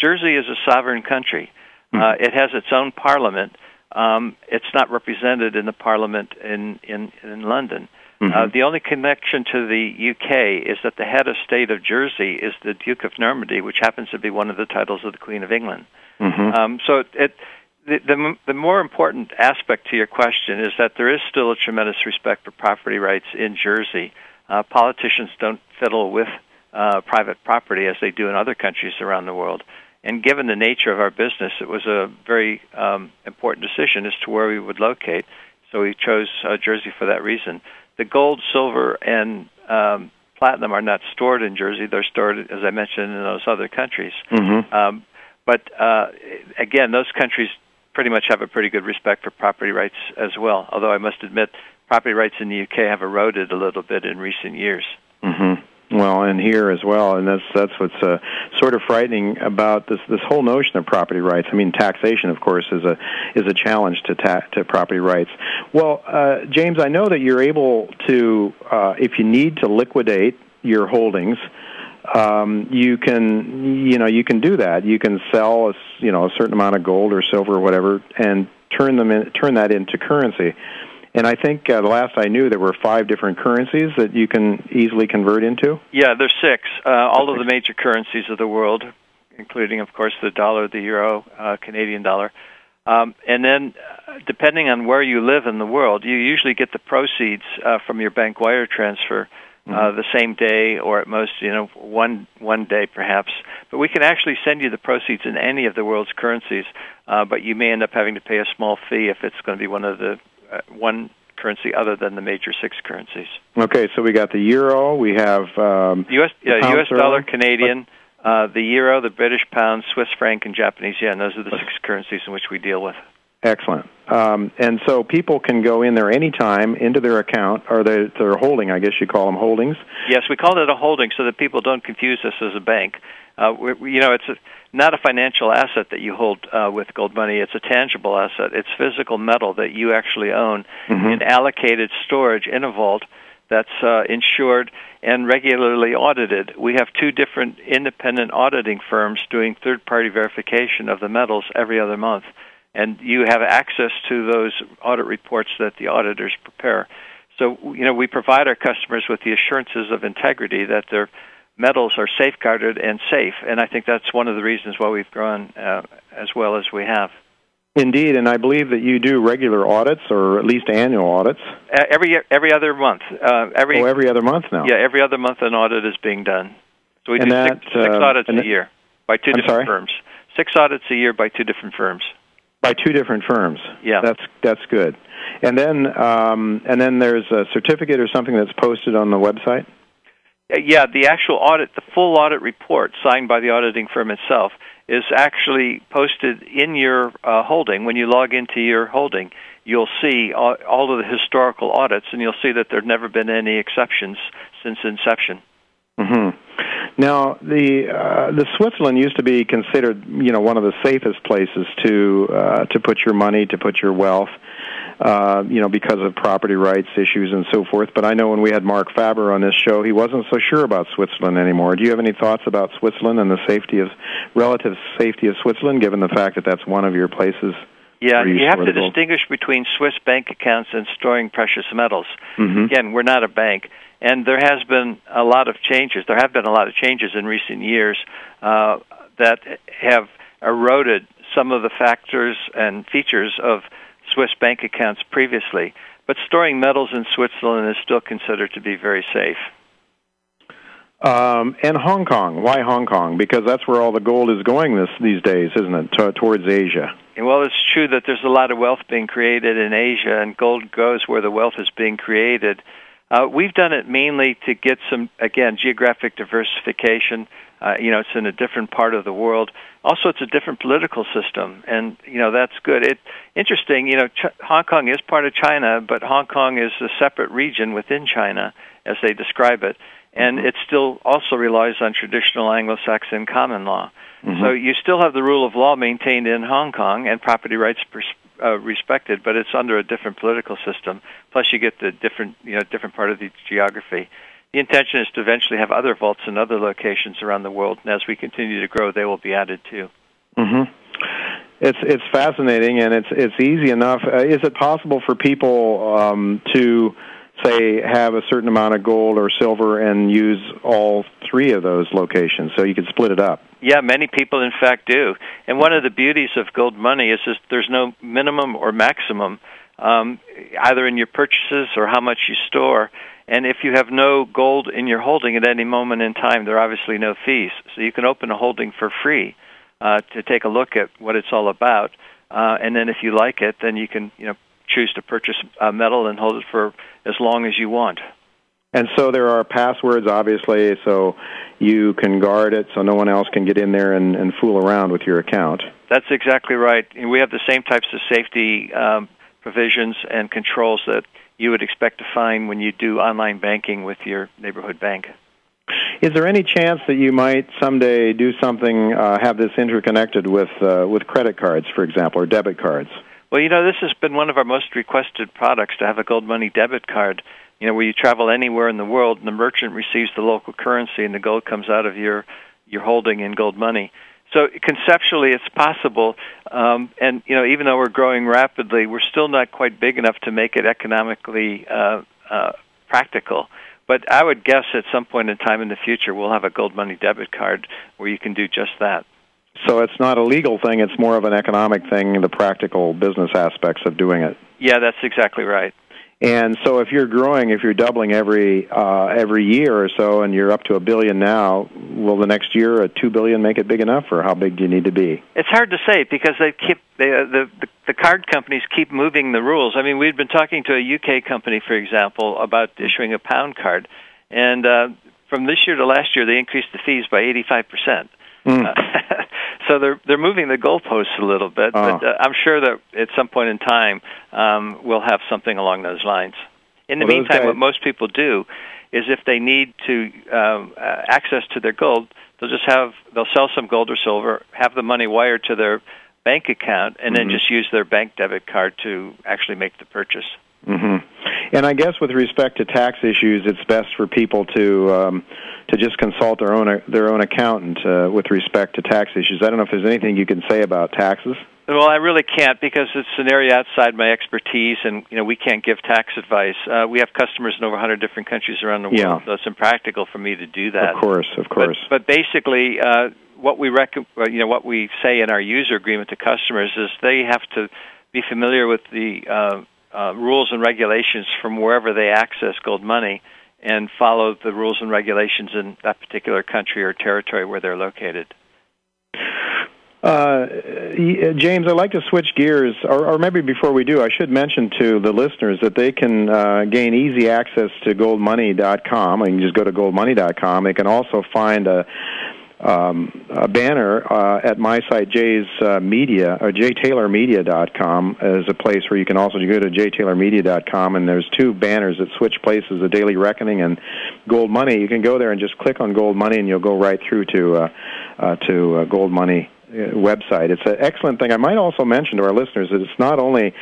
Jersey is a sovereign country. Mm-hmm. Uh, it has its own parliament. Um, it's not represented in the parliament in in, in London. Uh, mm-hmm. Uh, the only connection to the UK is that the head of state of Jersey is the Duke of Normandy, which happens to be one of the titles of the Queen of England. Mm-hmm. Um, so it, it the, the, the more important aspect to your question is that there is still a tremendous respect for property rights in Jersey. Uh, politicians don't fiddle with uh, private property as they do in other countries around the world. And given the nature of our business, it was a very um, important decision as to where we would locate. So we chose uh, Jersey for that reason the gold, silver, and um, platinum are not stored in Jersey. They're stored, as I mentioned, in those other countries. Mm-hmm. Um, but uh, again, those countries pretty much have a pretty good respect for property rights as well. Although I must admit, property rights in the UK have eroded a little bit in recent years. Mm-hmm. Well, and here as well, and that's that's what's uh, sort of frightening about this this whole notion of property rights. I mean, taxation, of course, is a is a challenge to ta- to property rights. Well, uh, James, I know that you're able to, uh, if you need to liquidate your holdings, um, you can you know you can do that. You can sell a you know a certain amount of gold or silver or whatever, and turn them in, turn that into currency. And I think uh, the last I knew, there were five different currencies that you can easily convert into. Yeah, there's six. Uh, all of the major currencies of the world, including, of course, the dollar, the euro, uh, Canadian dollar. Um, and then, uh, depending on where you live in the world, you usually get the proceeds uh, from your bank wire transfer uh, mm-hmm. the same day, or at most, you know, one one day perhaps. But we can actually send you the proceeds in any of the world's currencies. Uh, but you may end up having to pay a small fee if it's going to be one of the one currency other than the major six currencies. Okay, so we got the euro, we have um, U.S. Yeah, U.S. dollar, Canadian, uh, the euro, the British pound, Swiss franc, and Japanese yen. Those are the six currencies in which we deal with. Excellent. Um, and so people can go in there anytime into their account, or their, their holding, I guess you call them holdings. Yes, we call it a holding so that people don't confuse us as a bank. Uh, we, you know, it's a, not a financial asset that you hold uh, with gold money. It's a tangible asset. It's physical metal that you actually own mm-hmm. in allocated storage in a vault that's uh, insured and regularly audited. We have two different independent auditing firms doing third-party verification of the metals every other month, and you have access to those audit reports that the auditors prepare. So, you know, we provide our customers with the assurances of integrity that they're metals are safeguarded and safe. And I think that's one of the reasons why we've grown uh, as well as we have. Indeed, and I believe that you do regular audits, or at least annual audits. Uh, every every other month. Uh, every oh, every other month now. Yeah, every other month an audit is being done. So we and do that, six, six uh, audits a year by 2 I'm different sorry? firms. Six audits a year by two different firms. By two different firms. Yeah, that's that's good. And then um, and then there's a certificate or something that's posted on the website. Uh, yeah, the actual audit, the full audit report signed by the auditing firm itself, is actually posted in your uh, holding. When you log into your holding, you'll see all, all of the historical audits, and you'll see that there have never been any exceptions since inception. Mm-hmm. Now, the uh, the Switzerland used to be considered, you know, one of the safest places to uh, to put your money, to put your wealth uh, you know, because of property rights issues and so forth. But I know when we had Marc Faber on this show, he wasn't so sure about Switzerland anymore. Do you have any thoughts about Switzerland and the safety of relative safety of Switzerland, given the fact that that's one of your places? Yeah, you, you have to distinguish between Swiss bank accounts and storing precious metals. Mm-hmm. Again, we're not a bank, and there has been a lot of changes. There have been a lot of changes in recent years uh, that have eroded some of the factors and features of Swiss bank accounts previously. But storing metals in Switzerland is still considered to be very safe. Um, and Hong Kong. Why Hong Kong? Because that's where all the gold is going this these days, isn't it? T- towards Asia. Well, it's true that there's a lot of wealth being created in Asia, and gold goes where the wealth is being created. Uh, we've done it mainly to get some, again, geographic diversification. Uh, you know, it's in a different part of the world. Also, it's a different political system, and you know that's good. It interesting. You know, Ch- Hong Kong is part of China, but Hong Kong is a separate region within China, as they describe it, and Mm-hmm. it still also relies on traditional Anglo-Saxon common law. Mhm. So you still have the rule of law maintained in Hong Kong and property rights pers- uh, respected, but it's under a different political system. Plus, you get the different, you know, different part of the geography. The intention is to eventually have other vaults in other locations around the world, and as we continue to grow, they will be added too. Mm-hmm. It's it's fascinating and it's it's easy enough. Uh, is it possible for people um, to say have a certain amount of gold or silver and use all three of those locations so you can split it up? Yeah, many people in fact do. And one of the beauties of gold money is just there's no minimum or maximum, um, either in your purchases or how much you store. And if you have no gold in your holding at any moment in time, there are obviously no fees. So you can open a holding for free uh, to take a look at what it's all about. Uh, and then if you like it, then you can you know choose to purchase metal and hold it for as long as you want. And so there are passwords, obviously, so you can guard it so no one else can get in there and, and fool around with your account. That's exactly right. And we have the same types of safety um, provisions and controls that you would expect to find when you do online banking with your neighborhood bank. Is there any chance that you might someday do something, uh, have this interconnected with uh, with credit cards, for example, or debit cards? Well, you know, this has been one of our most requested products to have a gold money debit card. You know, where you travel anywhere in the world, and the merchant receives the local currency, and the gold comes out of your your holding in gold money. So conceptually, it's possible. Um, and you know, even though we're growing rapidly, we're still not quite big enough to make it economically uh, uh, practical. But I would guess at some point in time in the future, we'll have a gold money debit card where you can do just that. So it's not a legal thing; it's more of an economic thing, the practical business aspects of doing it. Yeah, that's exactly right. And so, if you're growing, if you're doubling every uh, every year or so, and you're up to a billion now, will the next year a two billion make it big enough, or how big do you need to be? It's hard to say because they keep they, uh, the, the the card companies keep moving the rules. I mean, we've been talking to a UK company, for example, about issuing a pound card, and uh, from this year to last year, they increased the fees by eighty five percent. Mm. Uh, [LAUGHS] so they're they're moving the goalposts a little bit, oh. but uh, I'm sure that at some point in time um, we'll have something along those lines. In the well, meantime, guys... what most people do is if they need to um, uh, access to their gold, they'll just have they'll sell some gold or silver, have the money wired to their bank account, and mm-hmm. then just use their bank debit card to actually make the purchase. Mm-hmm. And I guess with respect to tax issues, it's best for people to um, to just consult their own their own accountant uh, with respect to tax issues. I don't know if there's anything you can say about taxes. Well, I really can't because it's an area outside my expertise, and you know we can't give tax advice. Uh, we have customers in over 100 different countries around the world, yeah. so it's impractical for me to do that. Of course, of course. But, but basically, uh, what we rec- you know what we say in our user agreement to customers is they have to be familiar with the uh, uh, rules and regulations from wherever they access gold money and follow the rules and regulations in that particular country or territory where they're located. Uh, James, I'd like to switch gears, or, or, maybe before we do, I should mention to the listeners that they can uh, gain easy access to goldmoney.com. You can just go to goldmoney.com. They can also find a um, a banner uh, at my site, Jay's uh, Media or jtaylormedia.com is a place where you can also go to jtaylormedia.com and there's two banners that switch places: the Daily Reckoning and Gold Money. You can go there and just click on Gold Money, and you'll go right through to uh, uh, to uh, Gold Money uh, website. It's an excellent thing. I might also mention to our listeners that it's not only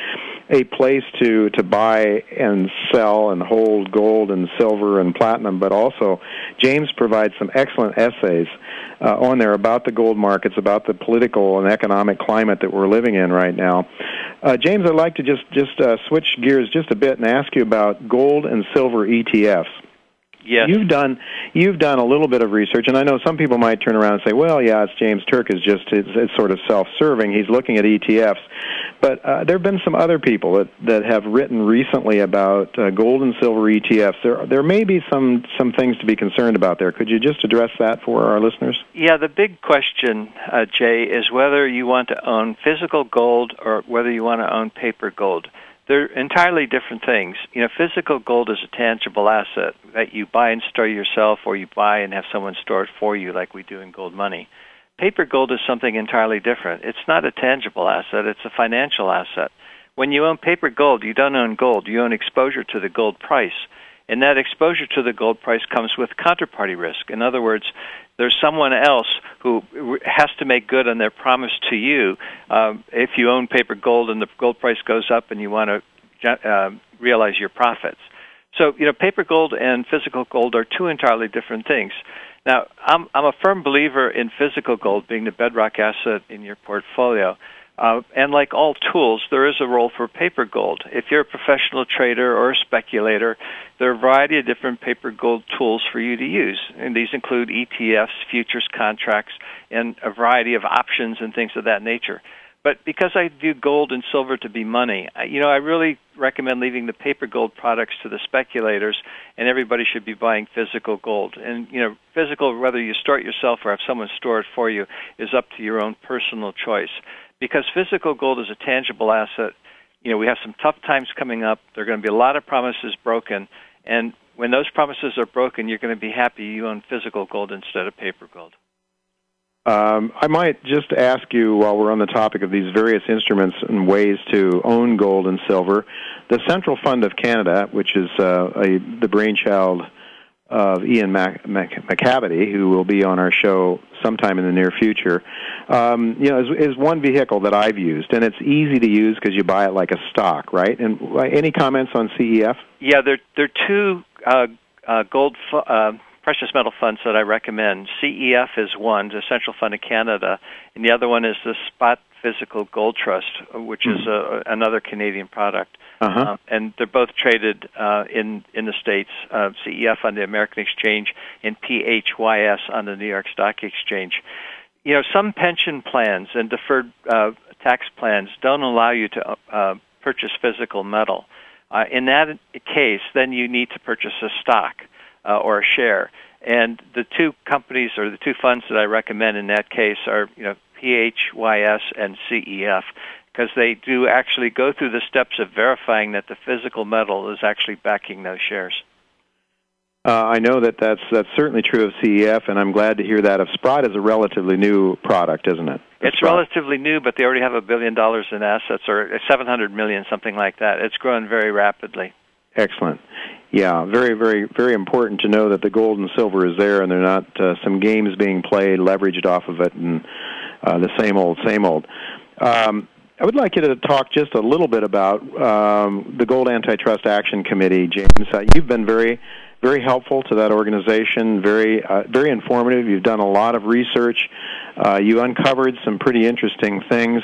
a place to to buy and sell and hold gold and silver and platinum, but also James provides some excellent essays uh, on there about the gold markets, about the political and economic climate that we're living in right now. Uh, James, I'd like to just just uh, switch gears just a bit and ask you about gold and silver ETFs. Yes. You've done you've done a little bit of research, and I know some people might turn around and say, "Well, yeah, it's James Turk is just it's, it's sort of self-serving. He's looking at ETFs." But uh, there have been some other people that that have written recently about uh, gold and silver ETFs. There there may be some some things to be concerned about there. Could you just address that for our listeners? Yeah, the big question, uh, Jay, is whether you want to own physical gold or whether you want to own paper gold they're entirely different things. You know, physical gold is a tangible asset that you buy and store yourself, or you buy and have someone store it for you, like we do in gold money. Paper gold is something entirely different. It's not a tangible asset; it's a financial asset. When you own paper gold, you don't own gold; you own exposure to the gold price. And that exposure to the gold price comes with counterparty risk. In other words, there's someone else who has to make good on their promise to you. Um, if you own paper gold and the gold price goes up and you want to uh, realize your profits. So, you know, paper gold and physical gold are two entirely different things. Now, I'm, I'm a firm believer in physical gold being the bedrock asset in your portfolio. Uh, and like all tools, there is a role for paper gold. If you're a professional trader or a speculator, there are a variety of different paper gold tools for you to use. And these include ETFs, futures contracts, and a variety of options and things of that nature. But because I view gold and silver to be money, you know, I really recommend leaving the paper gold products to the speculators, and everybody should be buying physical gold. And you know, physical, whether you store it yourself or have someone store it for you, is up to your own personal choice because physical gold is a tangible asset. You know, we have some tough times coming up. There are going to be a lot of promises broken, and when those promises are broken, you're going to be happy you own physical gold instead of paper gold. Um, I might just ask you while we're on the topic of these various instruments and ways to own gold and silver. The Central Fund of Canada, which is uh, a, the brainchild of Ian Mac- Mac- McAvity, who will be on our show sometime in the near future, um, you know, is, is one vehicle that I've used, and it's easy to use because you buy it like a stock, right? And uh, any comments on CEF? Yeah, there are two uh, uh, gold fu- uh, precious metal funds that I recommend. CEF is one, the Central Fund of Canada, and the other one is the Sprott Physical Gold Trust, which mm-hmm. is a, another Canadian product. Uh-huh. Um, and they're both traded uh, in in the states. Uh, CEF on the American Exchange and PHYS on the New York Stock Exchange. You know, some pension plans and deferred uh, tax plans don't allow you to uh, purchase physical metal. Uh, in that case, then you need to purchase a stock uh, or a share. And the two companies or the two funds that I recommend in that case are, you know, PHYS and CEF because they do actually go through the steps of verifying that the physical metal is actually backing those shares. Uh, I know that that's that's certainly true of CEF, and I'm glad to hear that. Of Sprott is a relatively new product, isn't it? It's Sprott. relatively new, but they already have a billion dollars in assets, or 700 million, something like that. It's growing very rapidly. Excellent. Yeah, very, very, very important to know that the gold and silver is there, and they're not uh, some games being played, leveraged off of it, and uh, the same old, same old. Um, I would like you to talk just a little bit about um, the Gold Antitrust Action Committee, James. Uh, you've been very, very helpful to that organization. Very, uh, very informative. You've done a lot of research. Uh, you uncovered some pretty interesting things.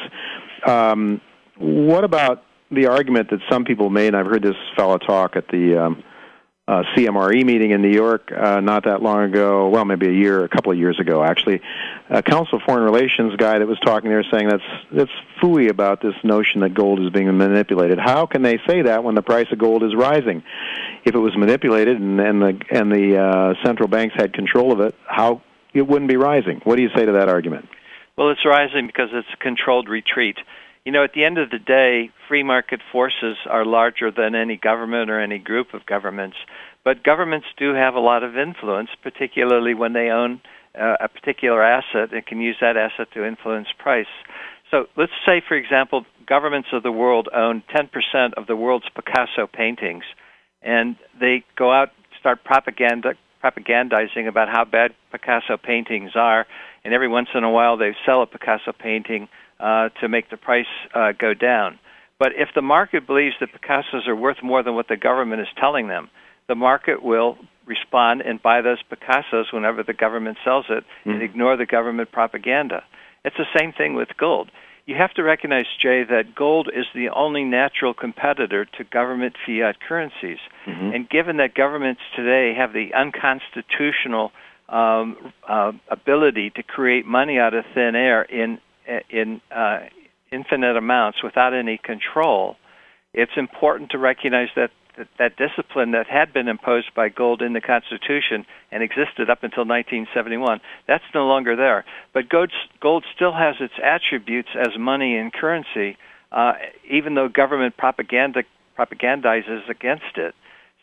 Um, what about the argument that some people made? And I've heard this fellow talk at the um, uh, CMRE meeting in New York uh, not that long ago. Well, maybe a year, a couple of years ago, actually. A Council of Foreign Relations guy that was talking there saying that's that's fooey about this notion that gold is being manipulated. How can they say that when the price of gold is rising? If it was manipulated and, and the and the uh, central banks had control of it, how it wouldn't be rising? What do you say to that argument? Well, it's rising because it's a controlled retreat you know, at the end of the day, free market forces are larger than any government or any group of governments. But governments do have a lot of influence, particularly when they own uh, a particular asset and can use that asset to influence price. So let's say, for example, governments of the world own 10% of the world's Picasso paintings, and they go out start propaganda propagandizing about how bad Picasso paintings are, and every once in a while they sell a Picasso painting uh, to make the price uh, go down. But if the market believes that Picassos are worth more than what the government is telling them, the market will respond and buy those Picassos whenever the government sells it mm. and ignore the government propaganda. It's the same thing with gold. You have to recognize, Jay, that gold is the only natural competitor to government fiat currencies. Mm-hmm. And given that governments today have the unconstitutional um, uh, ability to create money out of thin air in in uh, infinite amounts without any control, it's important to recognize that, that that discipline that had been imposed by gold in the Constitution and existed up until 1971, that's no longer there. But gold, gold still has its attributes as money and currency, uh, even though government propaganda propagandizes against it.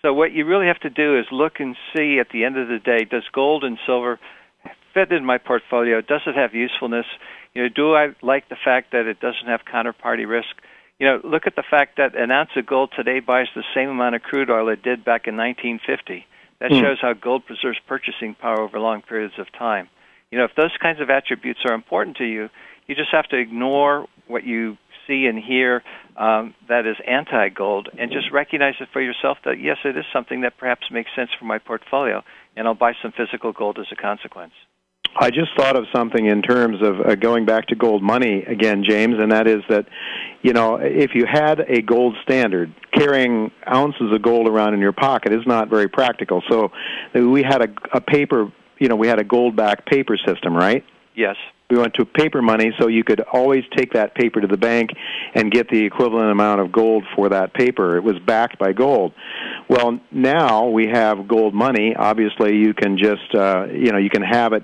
So what you really have to do is look and see at the end of the day, does gold and silver fit in my portfolio? Does it have usefulness? You know, do I like the fact that it doesn't have counterparty risk? You know, look at the fact that an ounce of gold today buys the same amount of crude oil it did back in 1950. That mm. shows how gold preserves purchasing power over long periods of time. You know, if those kinds of attributes are important to you, you just have to ignore what you see and hear um, that is anti-gold, and just recognize it for yourself that yes, it is something that perhaps makes sense for my portfolio, and I'll buy some physical gold as a consequence. I just thought of something in terms of uh, going back to gold money again, James, and that is that, you know, if you had a gold standard, carrying ounces of gold around in your pocket is not very practical. So we had a, a paper, you know, we had a gold backed paper system, right? Yes. We went to paper money, so you could always take that paper to the bank and get the equivalent amount of gold for that paper. It was backed by gold. Well, now we have gold money. Obviously, you can just, uh, you know, you can have it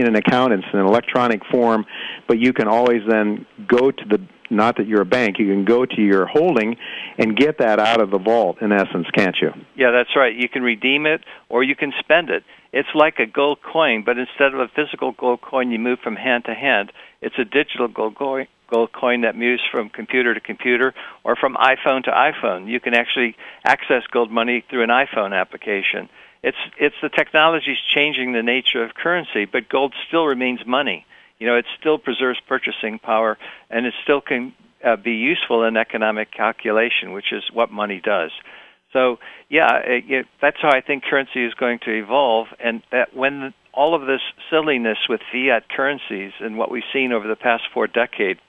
in an account. It's an electronic form, but you can always then go to the not that you're a bank, you can go to your holding and get that out of the vault in essence, can't you? Yeah, that's right. You can redeem it or you can spend it. It's like a gold coin, but instead of a physical gold coin you move from hand to hand, it's a digital gold coin gold coin that moves from computer to computer or from iPhone to iPhone. You can actually access gold money through an iPhone application it's it's the technology's changing the nature of currency, but gold still remains money. You know, it still preserves purchasing power, and it still can uh, be useful in economic calculation, which is what money does. So, yeah, it, it, that's how I think currency is going to evolve, and that when all of this silliness with fiat currencies and what we've seen over the past four decades,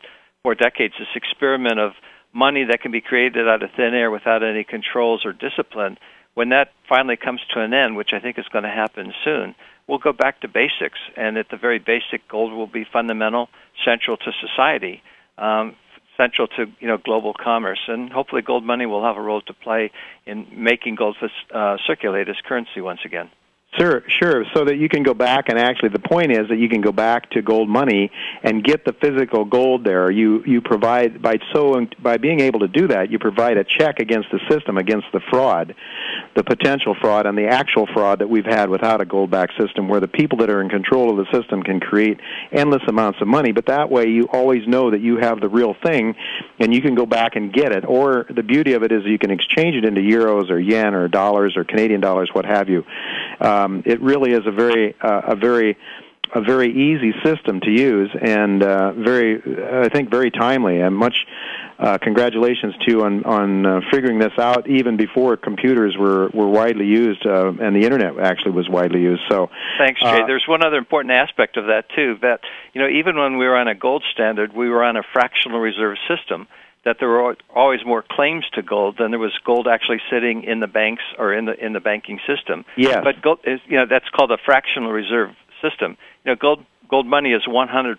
four decades, this experiment of money that can be created out of thin air without any controls or discipline, when that finally comes to an end, which I think is going to happen soon, we'll go back to basics. And at the very basic, gold will be fundamental, central to society, um, central to you know global commerce, and hopefully, gold money will have a role to play in making gold uh, circulate as currency once again. Sure, sure. So that you can go back and actually, the point is that you can go back to gold money and get the physical gold there. You you provide by so by being able to do that, you provide a check against the system, against the fraud, the potential fraud, and the actual fraud that we've had without a gold-backed system, where the people that are in control of the system can create endless amounts of money. But that way, you always know that you have the real thing, and you can go back and get it. Or the beauty of it is you can exchange it into euros or yen or dollars or Canadian dollars, what have you. Um, Um, it really is a very uh, a very a very easy system to use and uh, very I think very timely and much uh, congratulations to you on on uh, figuring this out even before computers were were widely used uh, and the internet actually was widely used. So thanks Jay. there's one other important aspect of that too that you know even when we were on a gold standard we were on a fractional reserve system that there were always more claims to gold than there was gold actually sitting in the banks or in the in the banking system. Yes. But gold is you know that's called a fractional reserve system. You know gold gold money is 100%.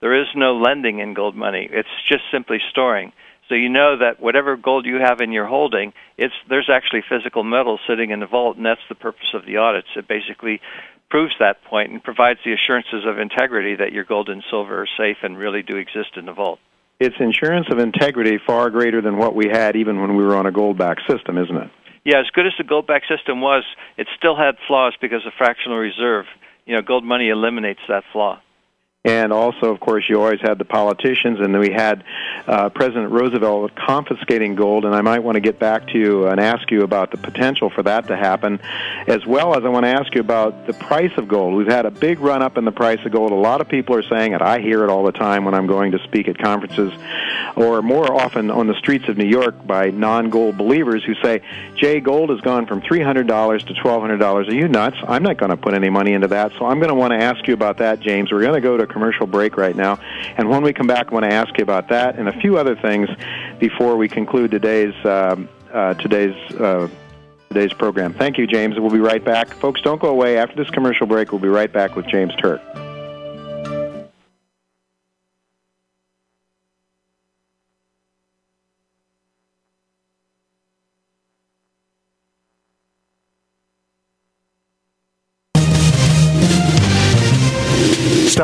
There is no lending in gold money. It's just simply storing. So you know that whatever gold you have in your holding, it's there's actually physical metal sitting in the vault, and that's the purpose of the audits. It basically proves that point and provides the assurances of integrity that your gold and silver are safe and really do exist in the vault it's insurance of integrity far greater than what we had even when we were on a gold back system, isn't it? Yeah, as good as the gold back system was, it still had flaws because of fractional reserve. You know, gold money eliminates that flaw. And also, of course, you always had the politicians, and we had uh, President Roosevelt confiscating gold. And I might want to get back to you and ask you about the potential for that to happen, as well as I want to ask you about the price of gold. We've had a big run up in the price of gold. A lot of people are saying it. I hear it all the time when I'm going to speak at conferences, or more often on the streets of New York by non gold believers who say, Jay, gold has gone from $300 to $1,200. Are you nuts? I'm not going to put any money into that. So I'm going to want to ask you about that, James. We're going to go to commercial break right now. And when we come back, I want to ask you about that and a few other things before we conclude today's um, uh, today's uh, today's program. Thank you, James. We'll be right back, folks. Don't go away. After this commercial break, we'll be right back with James Turk.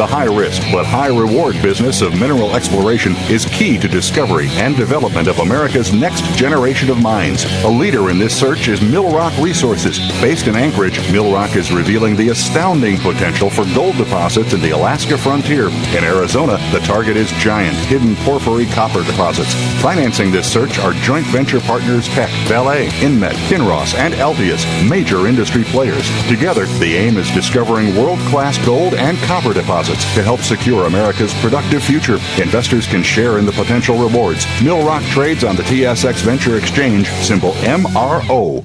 The high risk but high reward business of mineral exploration is key to discovery and development of America's next generation of mines. A leader in this search is Millrock Resources. Based in Anchorage, Millrock is revealing the astounding potential for gold deposits in the Alaska frontier. In Arizona, the target is giant, hidden porphyry copper deposits. Financing this search are joint venture partners Teck, Vale, Inmet, Kinross, and Altius, major industry players. Together, the aim is discovering world-class gold and copper deposits deposits to help secure America's productive future. Investors can share in the potential rewards. Millrock trades on the TSX Venture Exchange, symbol MRO.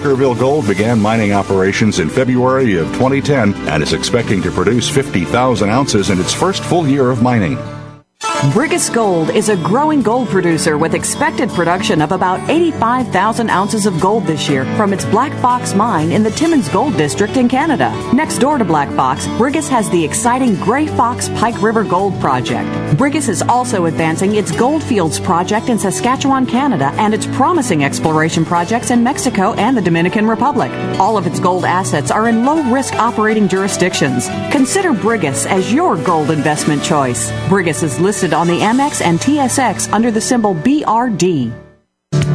Barkerville Gold began mining operations in February of 2010 and is expecting to produce 50,000 ounces in its first full year of mining. Brigus Gold is a growing gold producer with expected production of about 85,000 ounces of gold this year from its Black Fox mine in the Timmins Gold District in Canada. Next door to Black Fox, Brigus has the exciting Grey Fox Pike River Gold Project. Brigus is also advancing its Goldfields project in Saskatchewan, Canada, and its promising exploration projects in Mexico and the Dominican Republic. All of its gold assets are in low risk operating jurisdictions. Consider Brigus as your gold investment choice. Brigus is listed on the MX and TSX under the symbol BRD.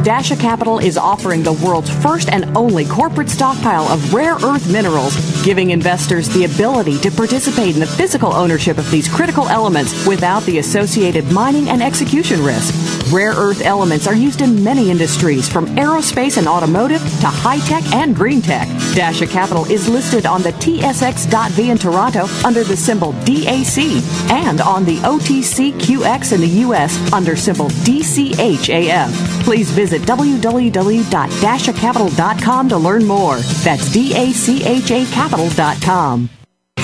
Dacha Capital is offering the world's first and only corporate stockpile of rare earth minerals, giving investors the ability to participate in the physical ownership of these critical elements without the associated mining and execution risk. Rare earth elements are used in many industries, from aerospace and automotive to high tech and green tech. Dacha Capital is listed on the TSX.V in Toronto under the symbol DAC and on the OTCQX in the U.S. under symbol DCHAF. Please visit www.dachacapital.com to learn more. That's D-A-C-H-A capital.com.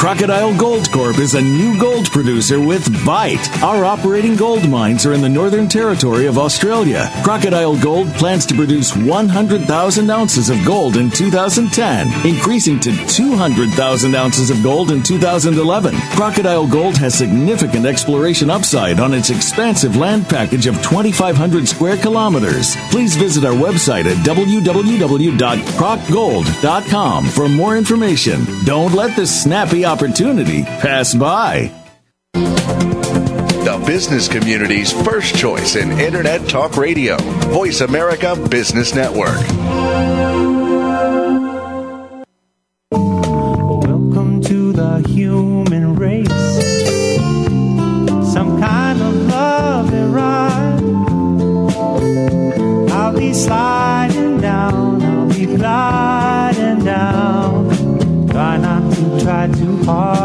Crocodile Gold Corp is a new gold producer with Bite. Our operating gold mines are in the Northern Territory of Australia. Crocodile Gold plans to produce 100,000 ounces of gold in 2010, increasing to 200,000 ounces of gold in 2011. Crocodile Gold has significant exploration upside on its expansive land package of 2,500 square kilometers. Please visit our website at www.crocgold.com for more information. Don't let this snappy opportunity pass by. The business community's first choice in Internet Talk Radio. Voice America Business Network. Welcome to the try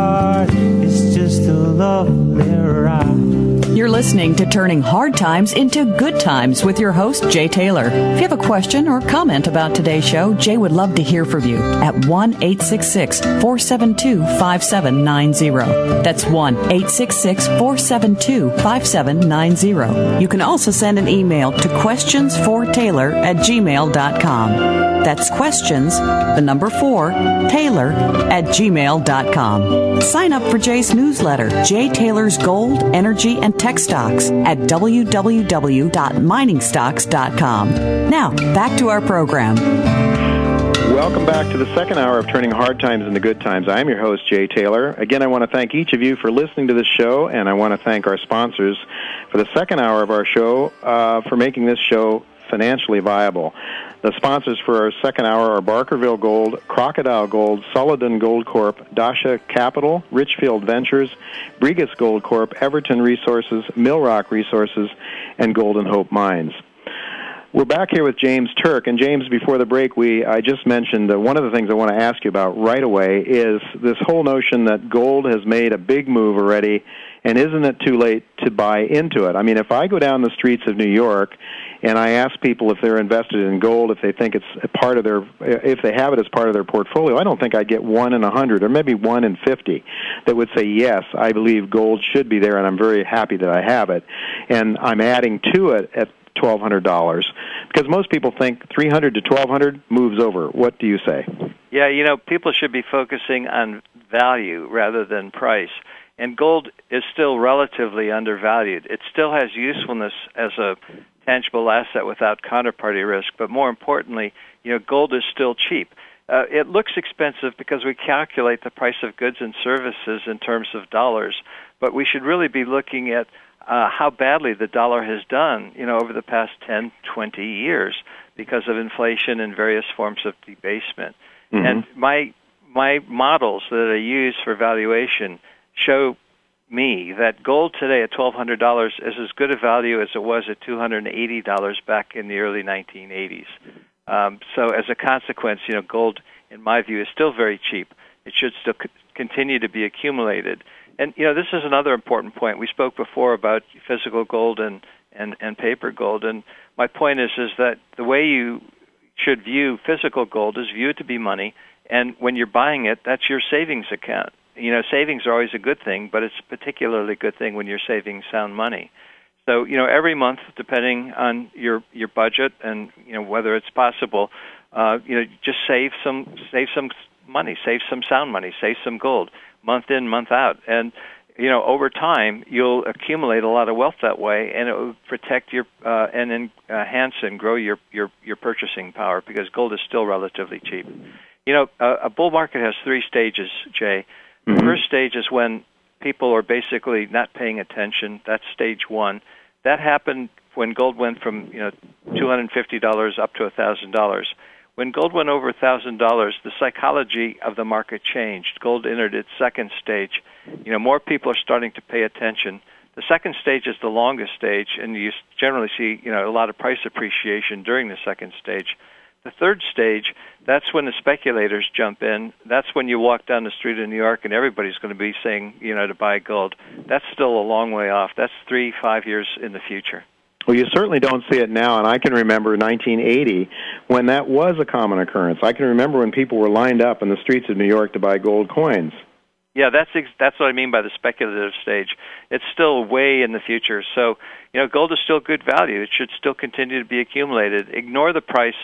listening to Turning Hard Times into Good Times with your host, Jay Taylor. If you have a question or comment about today's show, Jay would love to hear from you at 1 866 472 5790. That's 1 866 472 5790. You can also send an email to questionsfortaylor at gmail.com. That's questions, the number four, Taylor at gmail.com. Sign up for Jay's newsletter, Jay Taylor's Gold, Energy, and Tech Stocks at www.miningstocks.com. Now, back to our program. Welcome back to the second hour of Turning Hard Times into Good Times. I am your host, Jay Taylor. Again, I want to thank each of you for listening to this show, and I want to thank our sponsors for the second hour of our show uh, for making this show financially viable. The sponsors for our second hour are Barkerville Gold, Crocodile Gold, Sulliden Gold Corp, Dacha Capital, Richfield Ventures, Brigus Gold Corp, Everton Resources, Millrock Resources, and Golden Hope Mines. We're back here with James Turk, and James, before the break, we I just mentioned uh, one of the things I want to ask you about right away is this whole notion that gold has made a big move already, and isn't it too late to buy into it? I mean, if I go down the streets of New York and I ask people if they're invested in gold, if they think it's a part of their, if they have it as part of their portfolio, I don't think I'd get one in a hundred or maybe one in fifty that would say yes, I believe gold should be there, and I'm very happy that I have it, and I'm adding to it at twelve hundred dollars because most people think three hundred to twelve hundred moves over. What do you say? Yeah, you know, people should be focusing on value rather than price. And gold is still relatively undervalued. It still has usefulness as a tangible asset without counterparty risk, but more importantly, you know, gold is still cheap. Uh, it looks expensive because we calculate the price of goods and services in terms of dollars, but we should really be looking at uh, how badly the dollar has done, you know, over the past 10, 20 years because of inflation and various forms of debasement. Mm-hmm. And my my models that I use for valuation show me that gold today at $1,200 is as good a value as it was at $280 back in the early 1980s. Um, so as a consequence, you know, gold, in my view, is still very cheap. It should still c- continue to be accumulated. And you know, this is another important point. We spoke before about physical gold and and and paper gold, and my point is is that the way you should view physical gold is view it to be money, and when you're buying it, that's your savings account. You know, savings are always a good thing, but it's a particularly good thing when you're saving sound money. So, you know, every month, depending on your your budget and you know whether it's possible, uh, you know, just save some save some money, save some sound money, save some gold, month in, month out, and you know, over time, you'll accumulate a lot of wealth that way, and it will protect your uh, and enhance and grow your your your purchasing power because gold is still relatively cheap. You know, a, a bull market has three stages, Jay. The Mhm. first stage is when people are basically not paying attention. That's stage one. That happened when gold went from you know two hundred and fifty dollars up to a thousand dollars. When gold went over a thousand dollars, the psychology of the market changed. Gold entered its second stage. You know, more people are starting to pay attention. The second stage is the longest stage, and you generally see you know a lot of price appreciation during the second stage. The third stage, that's when the speculators jump in. That's when you walk down the street in New York and everybody's going to be saying, you know, to buy gold. That's still a long way off. That's three, five years in the future. Well, you certainly don't see it now, and I can remember 1980 when that was a common occurrence. I can remember when people were lined up in the streets of New York to buy gold coins. Yeah, that's ex- that's what I mean by the speculative stage. It's still way in the future. So, you know, gold is still good value. It should still continue to be accumulated. Ignore the price.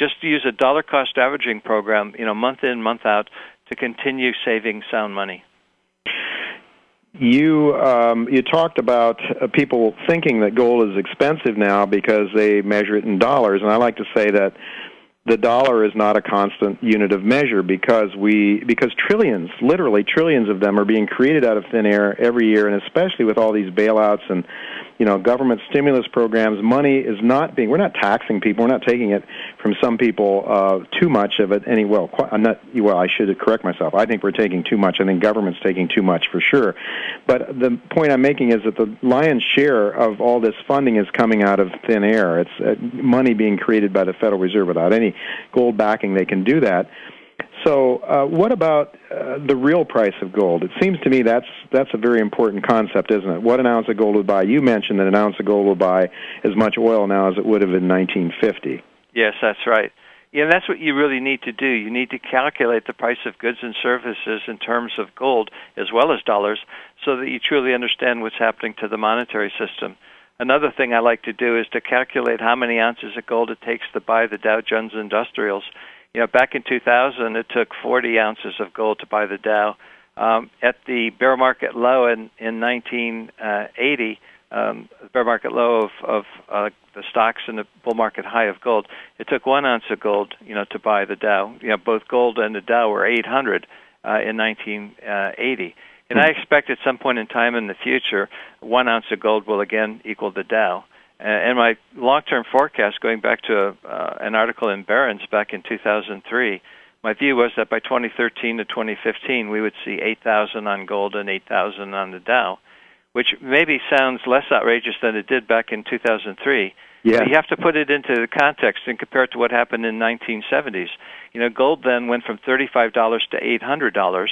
Just to use a dollar cost averaging program, you know, month in, month out to continue saving sound money. You um, you talked about uh, people thinking that gold is expensive now because they measure it in dollars, and I like to say that the dollar is not a constant unit of measure because we because trillions, literally trillions of them are being created out of thin air every year, and especially with all these bailouts and you know government stimulus programs, money is not being. We're not taxing people. We're not taking it from some people uh, too much of it. Any well, I'm not. Well, I should correct myself. I think we're taking too much. I think government's taking too much for sure. But the point I'm making is that the lion's share of all this funding is coming out of thin air. It's uh, money being created by the Federal Reserve without any gold backing. They can do that. So, uh, what about uh, the real price of gold? It seems to me that's that's a very important concept, isn't it? What an ounce of gold would buy? You mentioned that an ounce of gold will buy as much oil now as it would have in 1950. Yes, that's right. Yeah, that's what you really need to do. You need to calculate the price of goods and services in terms of gold as well as dollars so that you truly understand what's happening to the monetary system. Another thing I like to do is to calculate how many ounces of gold it takes to buy the Dow Jones Industrials. You know, back in 2000, it took 40 ounces of gold to buy the Dow. Um, at the bear market low in, in 1980, um, the bear market low of, of uh, the stocks and the bull market high of gold, it took one ounce of gold, you know, to buy the Dow. You know, both gold and the Dow were 800 uh, in 1980. And I expect at some point in time in the future, one ounce of gold will again equal the Dow. Uh, and my long-term forecast, going back to uh, an article in Barron's back in 2003, my view was that by 2013 to 2015, we would see 8,000 on gold and 8,000 on the Dow, which maybe sounds less outrageous than it did back in 2003. Yeah. But you have to put it into the context and compare it to what happened in 1970s. You know, gold then went from $35 to $800.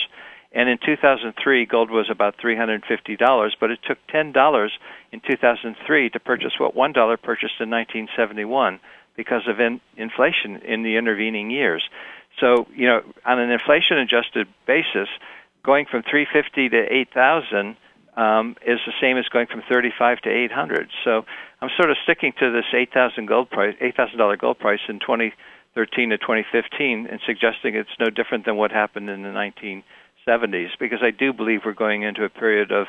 And in 2003, gold was about $350, but it took $10 in 2003 to purchase what $1 purchased in 1971 because of in, inflation in the intervening years. So, you know, on an inflation adjusted basis, going from 350 to 8,000 um, is the same as going from 35 to 800. So, I'm sort of sticking to this 8,000 gold price, $8,000 gold price in 2013 to 2015 and suggesting it's no different than what happened in the 19 70s because I do believe we're going into a period of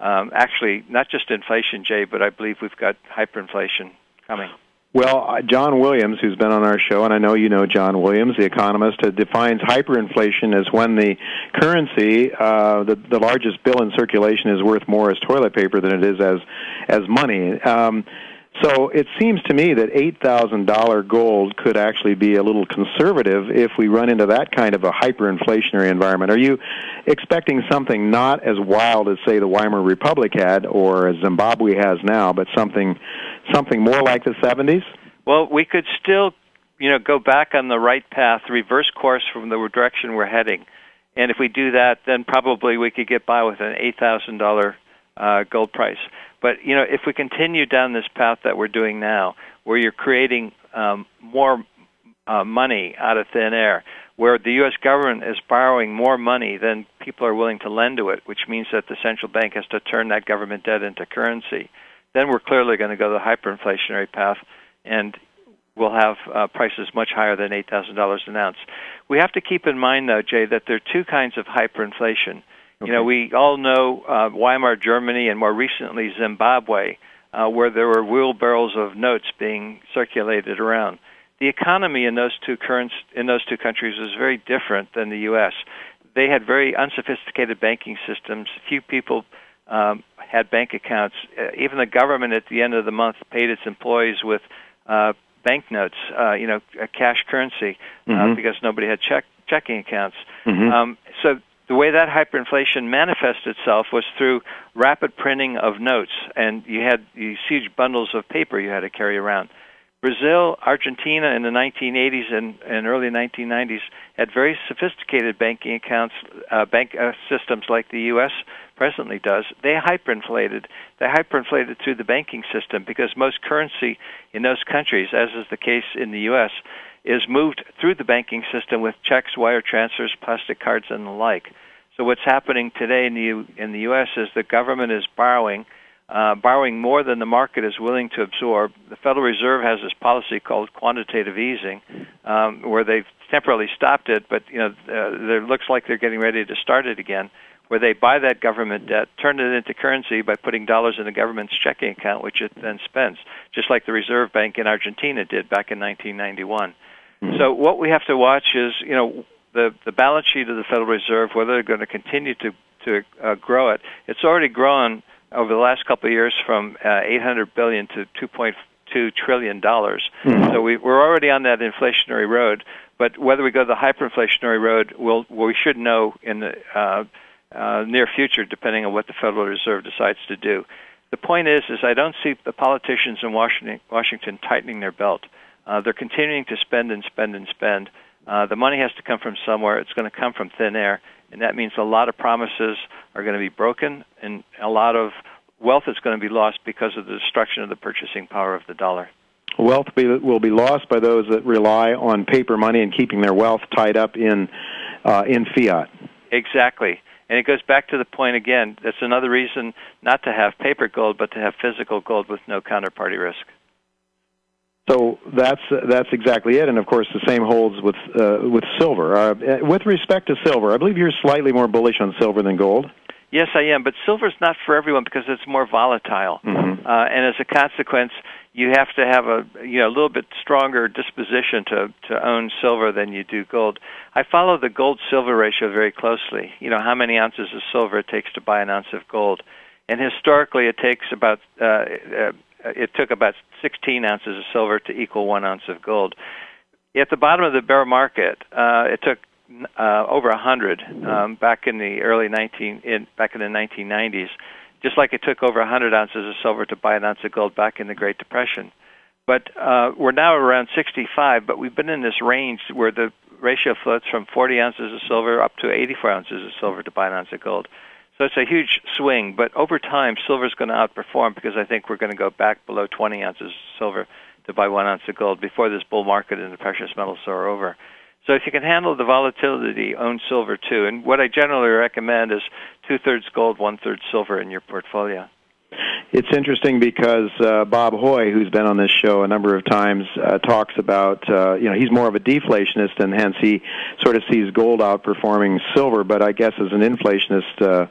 um, actually not just inflation, Jay, but I believe we've got hyperinflation coming. Well, uh, John Williams, who's been on our show, and I know you know John Williams, the economist, uh, defines hyperinflation as when the currency, uh, the, the largest bill in circulation, is worth more as toilet paper than it is as as money. Um, so it seems to me that $8,000 gold could actually be a little conservative if we run into that kind of a hyperinflationary environment. Are you expecting something not as wild as say the Weimar Republic had or as Zimbabwe has now, but something something more like the 70s? Well, we could still, you know, go back on the right path, reverse course from the direction we're heading. And if we do that, then probably we could get by with an $8,000 uh, gold price. But you know, if we continue down this path that we're doing now, where you're creating um, more uh, money out of thin air, where the U.S. government is borrowing more money than people are willing to lend to it, which means that the central bank has to turn that government debt into currency, then we're clearly going to go the hyperinflationary path, and we'll have uh, prices much higher than $8,000 an ounce. We have to keep in mind, though, Jay, that there are two kinds of hyperinflation. Okay. You know, we all know uh, Weimar Germany and more recently Zimbabwe, uh, where there were wheelbarrows of notes being circulated around. The economy in those two currents in those two countries was very different than the U.S. They had very unsophisticated banking systems. Few people um, had bank accounts. Uh, even the government at the end of the month paid its employees with uh, banknotes, uh, you know, cash currency, uh, mm-hmm. because nobody had check checking accounts. Mm-hmm. Um, so the way that hyperinflation manifested itself was through rapid printing of notes, and you had these huge bundles of paper you had to carry around. Brazil, Argentina in the 1980s and, and early 1990s had very sophisticated banking accounts, uh, bank uh, systems like the U.S. presently does. They hyperinflated. They hyperinflated through the banking system because most currency in those countries, as is the case in the U.S., is moved through the banking system with checks, wire transfers, plastic cards, and the like. So what's happening today in the U- in the U.S. is the government is borrowing, uh, borrowing more than the market is willing to absorb. The Federal Reserve has this policy called quantitative easing, um, where they've temporarily stopped it, but you know uh, it looks like they're getting ready to start it again where they buy that government debt, turn it into currency by putting dollars in the government's checking account, which it then spends, just like the Reserve Bank in Argentina did back in 1991. Mm-hmm. So what we have to watch is, you know, the the balance sheet of the Federal Reserve, whether they're going to continue to to uh, grow it. It's already grown over the last couple of years from uh, 800 billion to 2.2 trillion dollars. Mm-hmm. So we, we're already on that inflationary road. But whether we go the hyperinflationary road, we'll, we should know in the uh, uh, near future, depending on what the Federal Reserve decides to do. The point is, is I don't see the politicians in Washington, Washington tightening their belt. Uh, they're continuing to spend and spend and spend. Uh, the money has to come from somewhere. It's going to come from thin air, and that means a lot of promises are going to be broken, and a lot of wealth is going to be lost because of the destruction of the purchasing power of the dollar. Wealth be, will be lost by those that rely on paper money and keeping their wealth tied up in uh, in fiat. Exactly. And it goes back to the point again. That's another reason not to have paper gold, but to have physical gold with no counterparty risk. So that's that's exactly it, and of course the same holds with uh, with silver. Uh, with respect to silver, I believe you're slightly more bullish on silver than gold. Yes, I am, but silver's not for everyone because it's more volatile, mm-hmm. uh, and as a consequence, you have to have a you know a little bit stronger disposition to to own silver than you do gold. I follow the gold silver ratio very closely. You know how many ounces of silver it takes to buy an ounce of gold, and historically it takes about uh, uh, it took about 16 ounces of silver to equal one ounce of gold. At the bottom of the bear market, uh, it took uh, over 100 um, back in the early 19 in, back in the 1990s, just like it took over 100 ounces of silver to buy an ounce of gold back in the Great Depression. But uh, we're now around 65, but we've been in this range where the ratio floats from 40 ounces of silver up to 84 ounces of silver to buy an ounce of gold. So it's a huge swing, but over time, silver is going to outperform because I think we're going to go back below 20 ounces of silver to buy one ounce of gold before this bull market in the precious metals are over. So if you can handle the volatility, own silver too. And what I generally recommend is two thirds gold, one third silver in your portfolio. It's interesting because uh, Bob Hoye, who's been on this show a number of times, uh, talks about uh, you know he's more of a deflationist, and hence he sort of sees gold outperforming silver. But I guess as an inflationist, uh,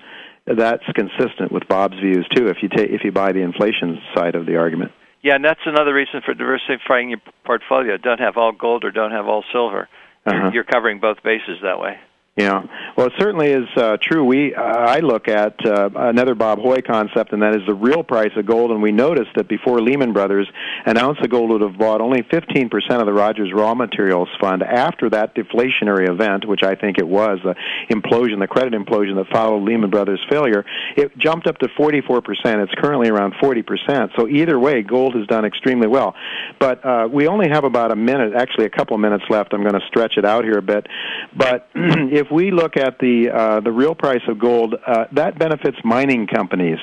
that's consistent with Bob's views too. If you take if you buy the inflation side of the argument. Yeah, and that's another reason for diversifying your portfolio. Don't have all gold or don't have all silver. Uh-huh. You're covering both bases that way. Yeah, well, it certainly is uh, true. We uh, I look at uh, another Bob Hoye concept, and that is the real price of gold. And we noticed that before Lehman Brothers, an ounce of gold would have bought only 15% of the Rogers Raw Materials Fund. After that deflationary event, which I think it was, the implosion, the credit implosion that followed Lehman Brothers' failure, it jumped up to 44%. It's currently around 40%. So either way, gold has done extremely well. But uh, we only have about a minute, actually a couple minutes left. I'm going to stretch it out here a bit, but. [CLEARS THROAT] if we look at the uh, the real price of gold, uh, that benefits mining companies.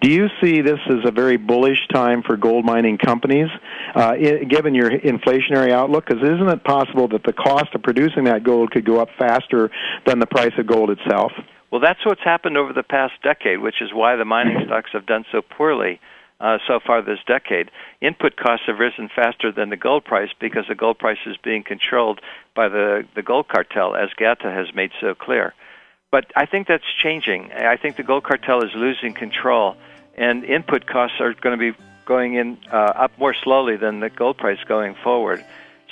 Do you see this as a very bullish time for gold mining companies? uh, i given your inflationary outlook? Because isn't it possible that the cost of producing that gold could go up faster than the price of gold itself? Well, that's what's happened over the past decade, which is why the mining [CLEARS THROAT] stocks have done so poorly uh, so far this decade. Input costs have risen faster than the gold price because the gold price is being controlled by the, the gold cartel, as GATA has made so clear. But I think that's changing. I think the gold cartel is losing control, and input costs are going to be going in uh, up more slowly than the gold price going forward.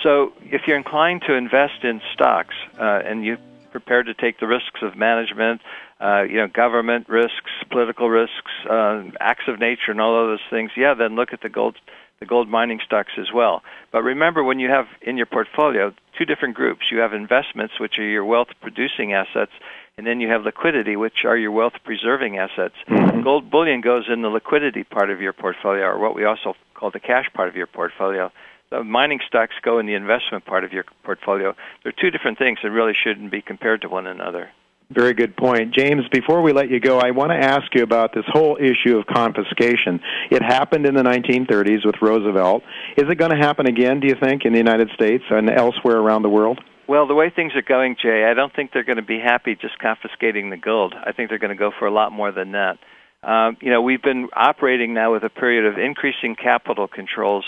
So if you're inclined to invest in stocks uh, and you're prepared to take the risks of management, uh, you know, government risks, political risks, uh, acts of nature, and all of those things, yeah, then look at the gold, the gold mining stocks as well. But remember, when you have in your portfolio two different groups, you have investments, which are your wealth-producing assets, and then you have liquidity, which are your wealth-preserving assets. Mm-hmm. Gold bullion goes in the liquidity part of your portfolio, or what we also call the cash part of your portfolio. The mining stocks go in the investment part of your portfolio. They're two different things that really shouldn't be compared to one another. Very good point. James, before we let you go, I want to ask you about this whole issue of confiscation. It happened in the 1930s with Roosevelt. Is it going to happen again, do you think, in the United States and elsewhere around the world? Well, the way things are going, Jay, I don't think they're going to be happy just confiscating the gold. I think they're going to go for a lot more than that. Um, you know, we've been operating now with a period of increasing capital controls.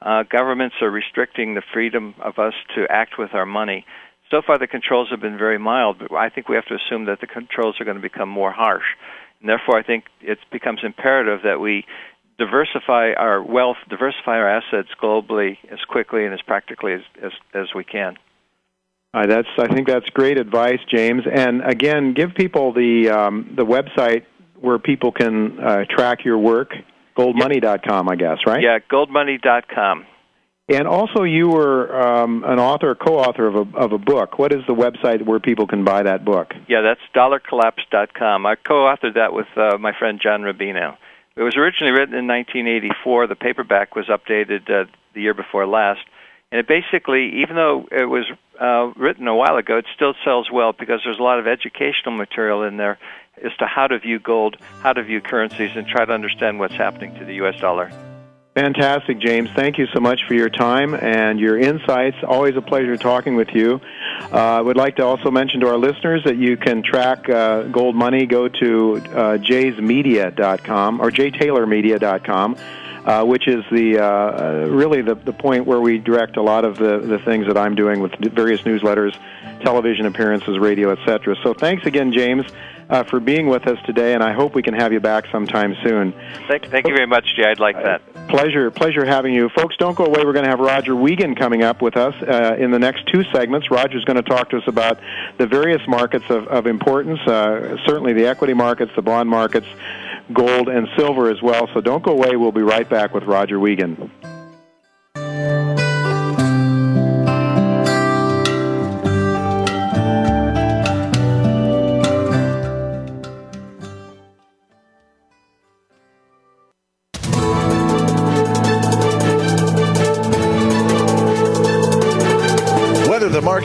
Uh, governments are restricting the freedom of us to act with our money. So far, the controls have been very mild, but I think we have to assume that the controls are going to become more harsh. And therefore, I think it becomes imperative that we diversify our wealth, diversify our assets globally as quickly and as practically as, as, as we can. Uh, that's I think that's great advice, James. And again, give people the um, the website where people can uh, track your work. Goldmoney.com, I guess, right? Yeah, goldmoney.com. And also, you were um, an author, co-author of a of a book. What is the website where people can buy that book? Yeah, that's dollarcollapse.com. I co-authored that with uh, my friend John Rubino. It was originally written in 1984. The paperback was updated uh, the year before last, and it basically, even though it was uh, written a while ago, it still sells well because there's a lot of educational material in there as to how to view gold, how to view currencies, and try to understand what's happening to the U.S. dollar. Fantastic, James. Thank you so much for your time and your insights. Always a pleasure talking with you. Uh, I would like to also mention to our listeners that you can track uh, Gold Money. Go to uh, jaysmedia.com or jtaylormedia.com. Uh, which is the uh, really the, the point where we direct a lot of the, the things that I'm doing with various newsletters, television appearances, radio, etc. So thanks again, James uh, for being with us today, and I hope we can have you back sometime soon. Thank, thank you very much, Jay. I'd like that. Uh, pleasure, pleasure having you, folks. Don't go away. We're going to have Roger Wiegand coming up with us uh, in the next two segments. Roger's going to talk to us about the various markets of, of importance, uh, certainly the equity markets, the bond markets, gold and silver as well. So don't go away. We'll be right back with Roger Wiegand.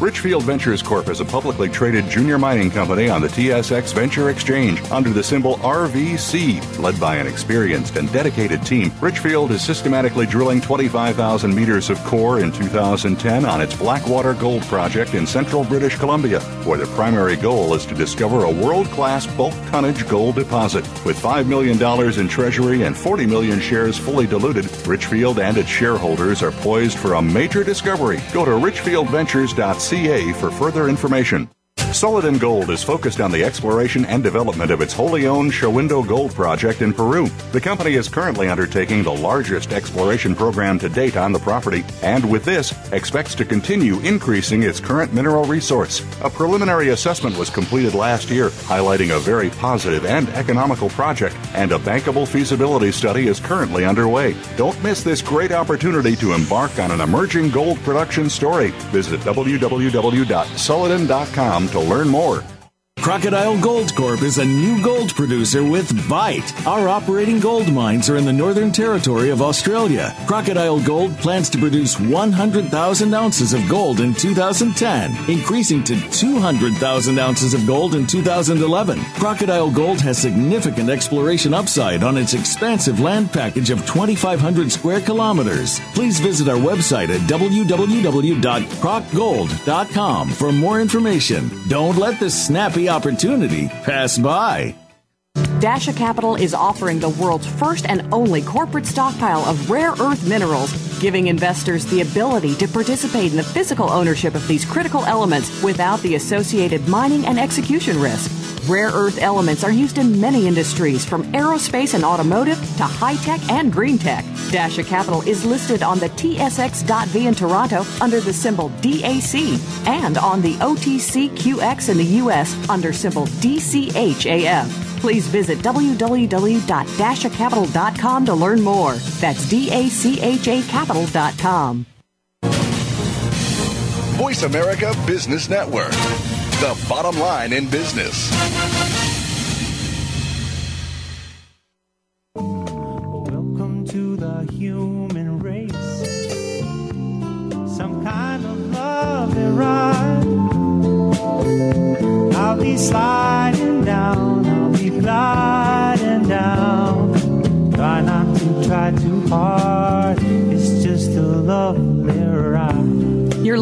Richfield Ventures Corp is a publicly traded junior mining company on the TSX Venture Exchange under the symbol RVC. Led by an experienced and dedicated team, Richfield is systematically drilling 25,000 meters of core in 2010 on its Blackwater Gold Project in central British Columbia, where the primary goal is to discover a world class bulk tonnage gold deposit. With $5 million in treasury and 40 million shares fully diluted, Richfield and its shareholders are poised for a major discovery. Go to richfieldventures.ca ca for further information. Sulliden Gold is focused on the exploration and development of its wholly owned Shahuindo Gold Project in Peru. The company is currently undertaking the largest exploration program to date on the property, and with this, expects to continue increasing its current mineral resource. A preliminary assessment was completed last year, highlighting a very positive and economical project, and a bankable feasibility study is currently underway. Don't miss this great opportunity to embark on an emerging gold production story. Visit www.sulliden.com to learn more. Crocodile Gold Corp is a new gold producer with Bite. Our operating gold mines are in the Northern Territory of Australia. Crocodile Gold plans to produce 100,000 ounces of gold in 2010, increasing to 200,000 ounces of gold in 2011. Crocodile Gold has significant exploration upside on its expansive land package of 2,500 square kilometers. Please visit our website at www.crocgold.com for more information. Don't let this snappy opportunity pass by. Dacha Capital is offering the world's first and only corporate stockpile of rare earth minerals, giving investors the ability to participate in the physical ownership of these critical elements without the associated mining and execution risk. Rare earth elements are used in many industries, from aerospace and automotive to high tech and green tech. Dacha Capital is listed on the TSX.V in Toronto under the symbol DAC and on the OTCQX in the US under symbol DCHAF. Please visit www.dachacapital.com to learn more. That's D-A-C-H-A capital.com. Voice America Business Network, the bottom line in business. Welcome to the human race. Some kind of love and ride. I'll be sliding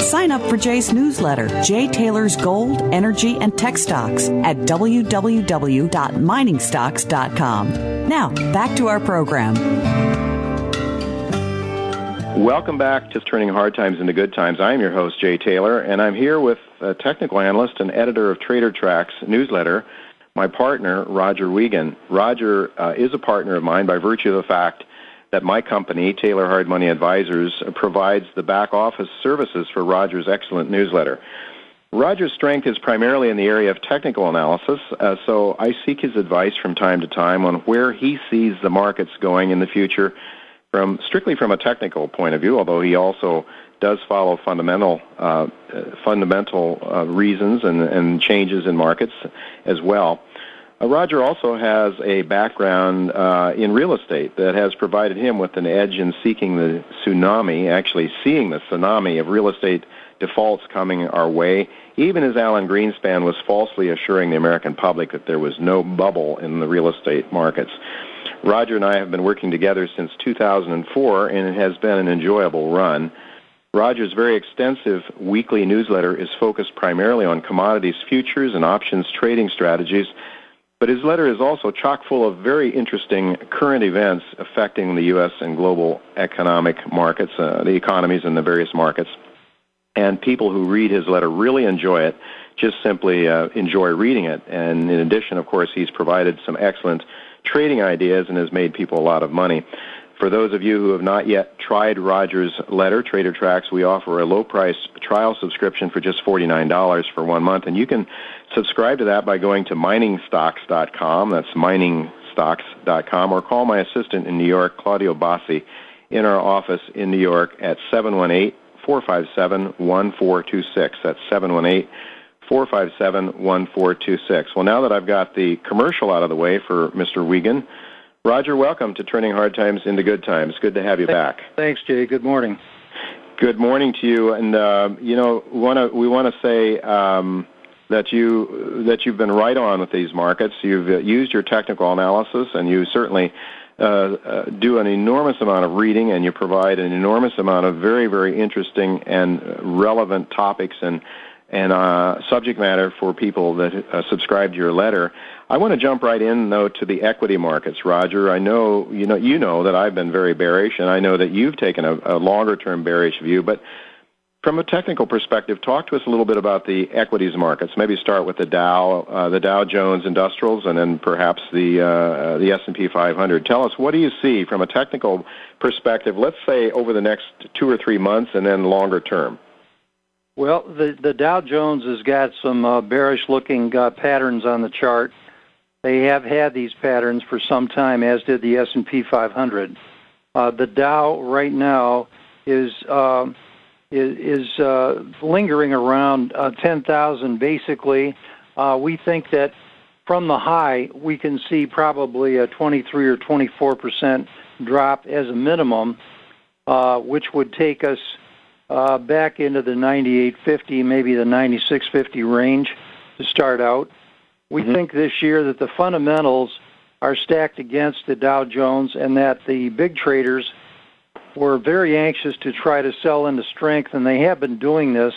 Sign up for Jay's newsletter, Jay Taylor's Gold, Energy, and Tech Stocks at www.miningstocks.com. Now, back to our program. Welcome back to Turning Hard Times into Good Times. I'm your host, Jay Taylor, and I'm here with a technical analyst and editor of Trader Tracks newsletter, my partner, Roger Wiegand. Roger uh, is a partner of mine by virtue of the fact that my company, Taylor Hard Money Advisors, provides the back office services for Roger's excellent newsletter. Roger's strength is primarily in the area of technical analysis, uh, so I seek his advice from time to time on where he sees the markets going in the future from strictly from a technical point of view, although he also does follow fundamental uh, fundamental uh, reasons and, and changes in markets as well. Uh, Roger also has a background uh, in real estate that has provided him with an edge in seeking the tsunami, actually seeing the tsunami of real estate defaults coming our way, even as Alan Greenspan was falsely assuring the American public that there was no bubble in the real estate markets. Roger and I have been working together since 2004, and it has been an enjoyable run. Roger's very extensive weekly newsletter is focused primarily on commodities futures and options trading strategies but his letter is also chock full of very interesting current events affecting the U.S. and global economic markets, uh, the economies in the various markets. And people who read his letter really enjoy it, just simply uh, enjoy reading it. And in addition, of course, he's provided some excellent trading ideas and has made people a lot of money. For those of you who have not yet tried Roger's letter, Trader Tracks, we offer a low price trial subscription for just $49 for one month. And you can subscribe to that by going to miningstocks.com. That's miningstocks.com. Or call my assistant in New York, Claudio Bassi, in our office in New York at 718 457 1426. That's 718 457 1426. Well, now that I've got the commercial out of the way for Mr. Wiegand, Roger, welcome to Turning Hard Times into Good Times. Good to have you back. Thanks, Jay. Good morning. Good morning to you. And uh, you know, wanna, we want to say um, that you that you've been right on with these markets. You've uh, used your technical analysis, and you certainly uh, uh, do an enormous amount of reading, and you provide an enormous amount of very, very interesting and relevant topics and and uh, subject matter for people that uh, subscribe to your letter. I want to jump right in though to the equity markets, Roger. I know you know you know that I've been very bearish, and I know that you've taken a, a longer term bearish view. But from a technical perspective, talk to us a little bit about the equities markets. Maybe start with the Dow, uh, the Dow Jones Industrials, and then perhaps the uh, the S and P 500. Tell us what do you see from a technical perspective? Let's say over the next two or three months, and then longer term. Well, the the Dow Jones has got some uh, bearish-looking uh, patterns on the chart. They have had these patterns for some time, as did the S&P 500. Uh, the Dow right now is uh, is, uh, lingering around uh, 10,000. Basically, uh, we think that from the high, we can see probably a 23 or 24 percent drop as a minimum, uh, which would take us back into the 9850, maybe the 9650 range to start out. We mm-hmm. think this year that the fundamentals are stacked against the Dow Jones and that the big traders were very anxious to try to sell into strength, and they have been doing this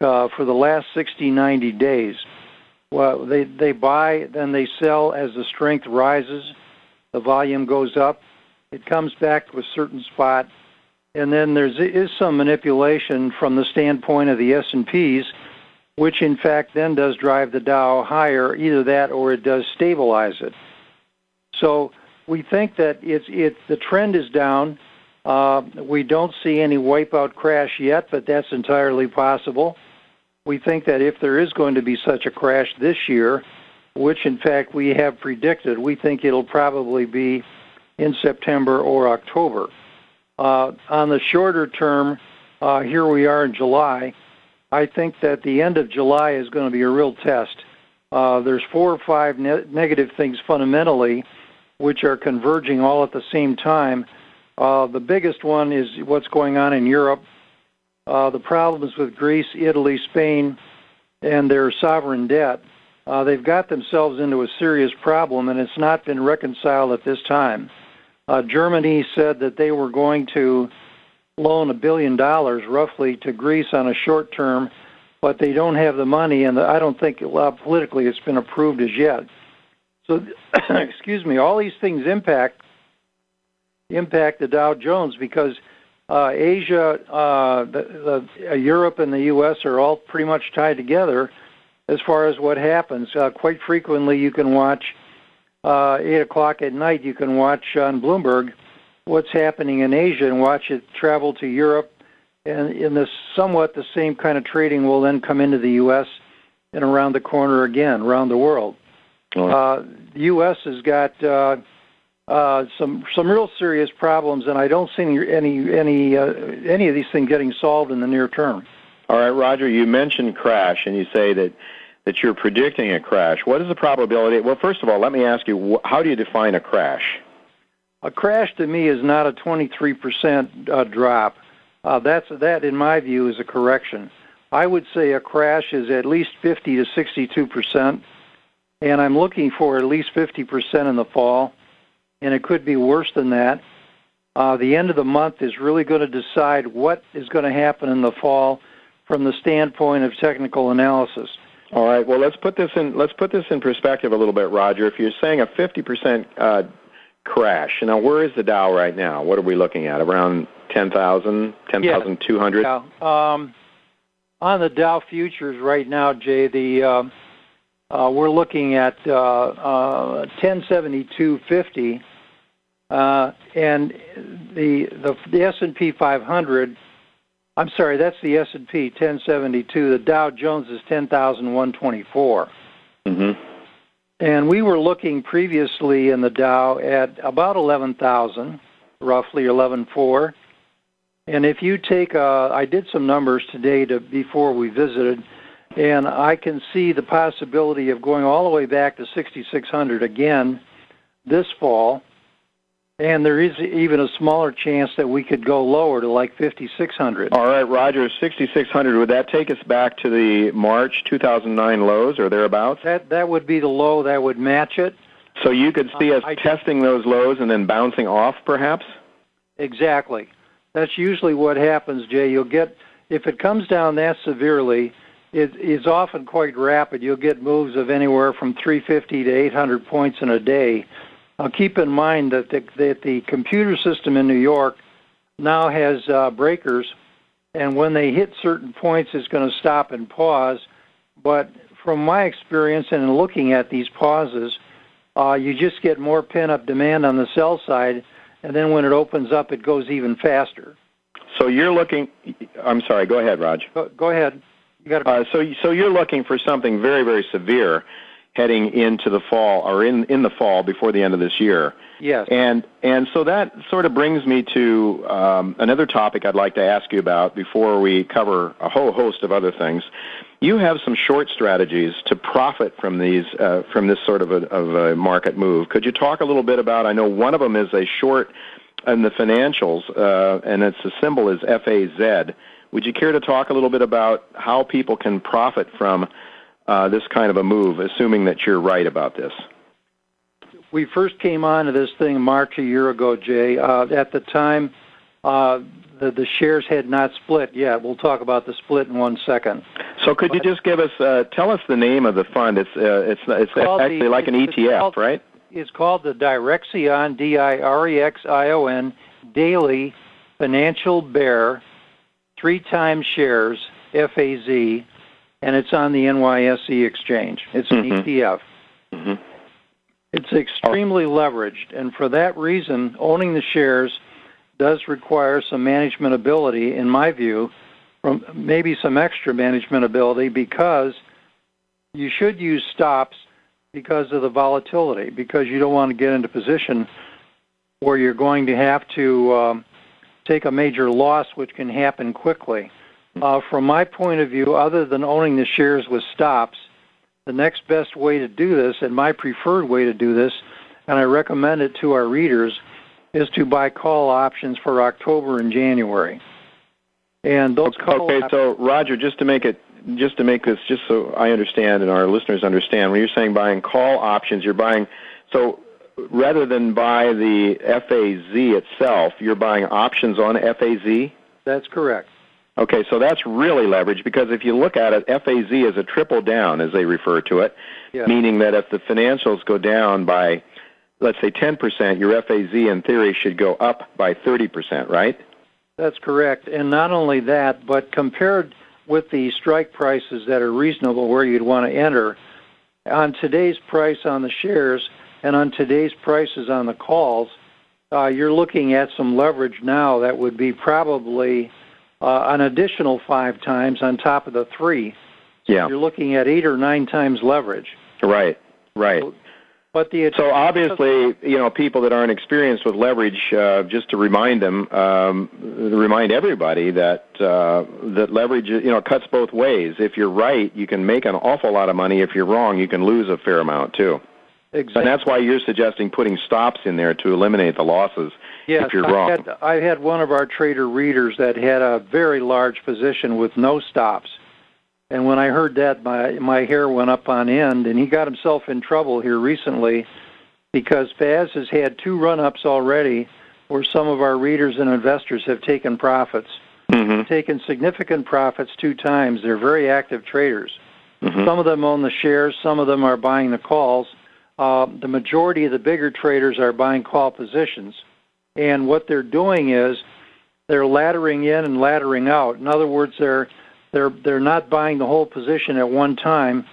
uh, for the last 60, 90 days. Well, they, they buy, then they sell as the strength rises, the volume goes up, it comes back to a certain spot, and then there is some manipulation from the standpoint of the S&Ps, which in fact then does drive the Dow higher, either that or it does stabilize it. So we think that it's it the trend is down. Uh, we don't see any wipeout crash yet, but that's entirely possible. We think that if there is going to be such a crash this year, which in fact we have predicted, we think it'll probably be in September or October. Uh, on the shorter term, uh, here we are in July. I think that the end of July is going to be a real test. Uh, there's four or five ne- negative things fundamentally, which are converging all at the same time. Uh, the biggest one is what's going on in Europe. Uh, the problems with Greece, Italy, Spain, and their sovereign debt. Uh, they've got themselves into a serious problem, and it's not been reconciled at this time. Uh, Germany said that they were going to loan a billion dollars roughly to Greece on a short term, but they don't have the money, and I don't think uh, politically it's been approved as yet. So, [COUGHS] excuse me, all these things impact impact the Dow Jones because uh, Asia, uh, the, the, uh, Europe, and the U.S. are all pretty much tied together as far as what happens. Uh, quite frequently, you can watch uh, 8 o'clock at night, you can watch on Bloomberg what's happening in Asia and watch it travel to Europe. And in this somewhat the same kind of trading will then come into the U.S. and around the corner again, around the world. Uh, the U.S. has got uh, uh, some some real serious problems, and I don't see any any any, uh, any of these things getting solved in the near term. All right, Roger. You mentioned crash, and you say that that you're predicting a crash. What is the probability? Well, first of all, let me ask you, how do you define a crash? A crash to me is not a 23% uh, drop. Uh, that's that, in my view, is a correction. I would say a crash is at least 50 to 62 percent, and I'm looking for at least 50 percent in the fall, and it could be worse than that. Uh, the end of the month is really going to decide what is going to happen in the fall from the standpoint of technical analysis. All right. Well, let's put this in. Let's put this in perspective a little bit, Roger. If you're saying a 50% uh, crash, now where is the Dow right now? What are we looking at? Around 10,000, 10,200. Yeah. Um, on the Dow futures right now, Jay, the uh, uh, we're looking at uh, uh, 1072.50, uh, and the the, the S and P 500. I'm sorry, that's the S and P 1072. The Dow Jones is 10,124. Mm-hmm. And we were looking previously in the Dow at about 11,000, roughly 11.4. And if you take, uh, I did some numbers today to, before we visited, and I can see the possibility of going all the way back to 6,600 again this fall and there is even a smaller chance that we could go lower to like 5600 all right roger 6600 would that take us back to the march 2009 lows or thereabouts? That that would be the low that would match it. So you could see us uh, testing those lows and then bouncing off perhaps? Exactly. That's usually what happens jay. You'll get if it comes down that severely it is often quite rapid. You'll get moves of anywhere from 350 to 800 points in a day now, keep in mind that the, that the computer system in New York now has uh, breakers, and when they hit certain points, it's going to stop and pause. But from my experience and in looking at these pauses, uh, you just get more pent-up demand on the sell side, and then when it opens up, it goes even faster. So you're looking. I'm sorry. Go ahead, Raj. Go, go ahead. You got. Uh, so so you're looking for something very very severe heading into the fall or in in the fall before the end of this year. Yes. And and so that sort of brings me to um, another topic I'd like to ask you about before we cover a whole host of other things. You have some short strategies to profit from these uh, from this sort of a, of a market move. Could you talk a little bit about? I know one of them is a short in the financials, uh, and its the symbol is FAZ. Would you care to talk a little bit about how people can profit from uh, this kind of a move, assuming that you're right about this? We first came on to this thing March a year ago, Jay. Uh, at the time, uh, the, the shares had not split yet. We'll talk about the split in one second. So, could but, you just give us, uh, tell us the name of the fund? It's uh, it's it's, it's actually the, like an ETF, called, right? It's called the Direxion D I R E X I O N Daily Financial Bear, three times shares F A Z and it's on the NYSE exchange. It's an mm-hmm. ETF. Mm-hmm. It's extremely leveraged, and for that reason, owning the shares does require some management ability, in my view, from maybe some extra management ability because you should use stops because of the volatility, because you don't want to get into position where you're going to have to um, take a major loss, which can happen quickly. Uh, from my point of view, other than owning the shares with stops, the next best way to do this, and my preferred way to do this, and I recommend it to our readers, is to buy call options for October and January. And those call okay. so Roger, just to make it, just to make this, just so I understand and our listeners understand, when you're saying buying call options, you're buying so rather than buy the FAZ itself, you're buying options on FAZ. That's correct. Okay, so that's really leverage because if you look at it, FAZ is a triple down, as they refer to it, yeah. meaning that if the financials go down by, let's say, 10%, your FAZ in theory should go up by 30%, right? That's correct. And not only that, but compared with the strike prices that are reasonable where you'd want to enter, on today's price on the shares and on today's prices on the calls, uh, you're looking at some leverage now that would be probably uh, an additional five times on top of the three. Yeah. You're looking at eight or nine times leverage. Right, right. So, but the so obviously, you know, people that aren't experienced with leverage, uh, just to remind them, um, remind everybody that uh, that leverage, you know, cuts both ways. If you're right, you can make an awful lot of money. If you're wrong, you can lose a fair amount too. Exactly. And that's why you're suggesting putting stops in there to eliminate the losses yes, if you're I wrong. Had, I had one of our trader readers that had a very large position with no stops. And when I heard that, my my hair went up on end, and he got himself in trouble here recently because FAZ has had two run-ups already where some of our readers and investors have taken profits, mm-hmm. taken significant profits two times. They're very active traders. Mm-hmm. Some of them own the shares, some of them are buying the calls uh, the majority of the bigger traders are buying call positions. And what they're doing is they're laddering in and laddering out. In other words, they're they're they're not buying the whole position at one time.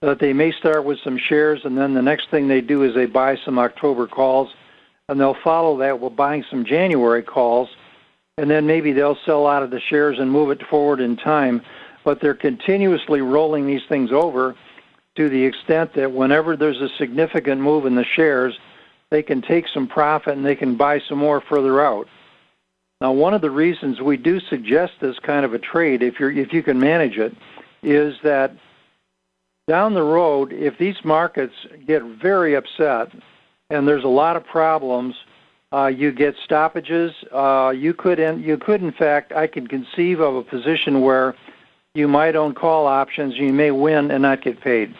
But they may start with some shares, and then the next thing they do is they buy some October calls, and they'll follow that with buying some January calls, and then maybe they'll sell out of the shares and move it forward in time. But they're continuously rolling these things over to the extent that whenever there's a significant move in the shares, they can take some profit and they can buy some more further out. Now, one of the reasons we do suggest this kind of a trade, if you if you can manage it, is that down the road, if these markets get very upset and there's a lot of problems, uh, you get stoppages. Uh, you could, in, you could, in fact, I can conceive of a position where you might own call options. You may win and not get paid.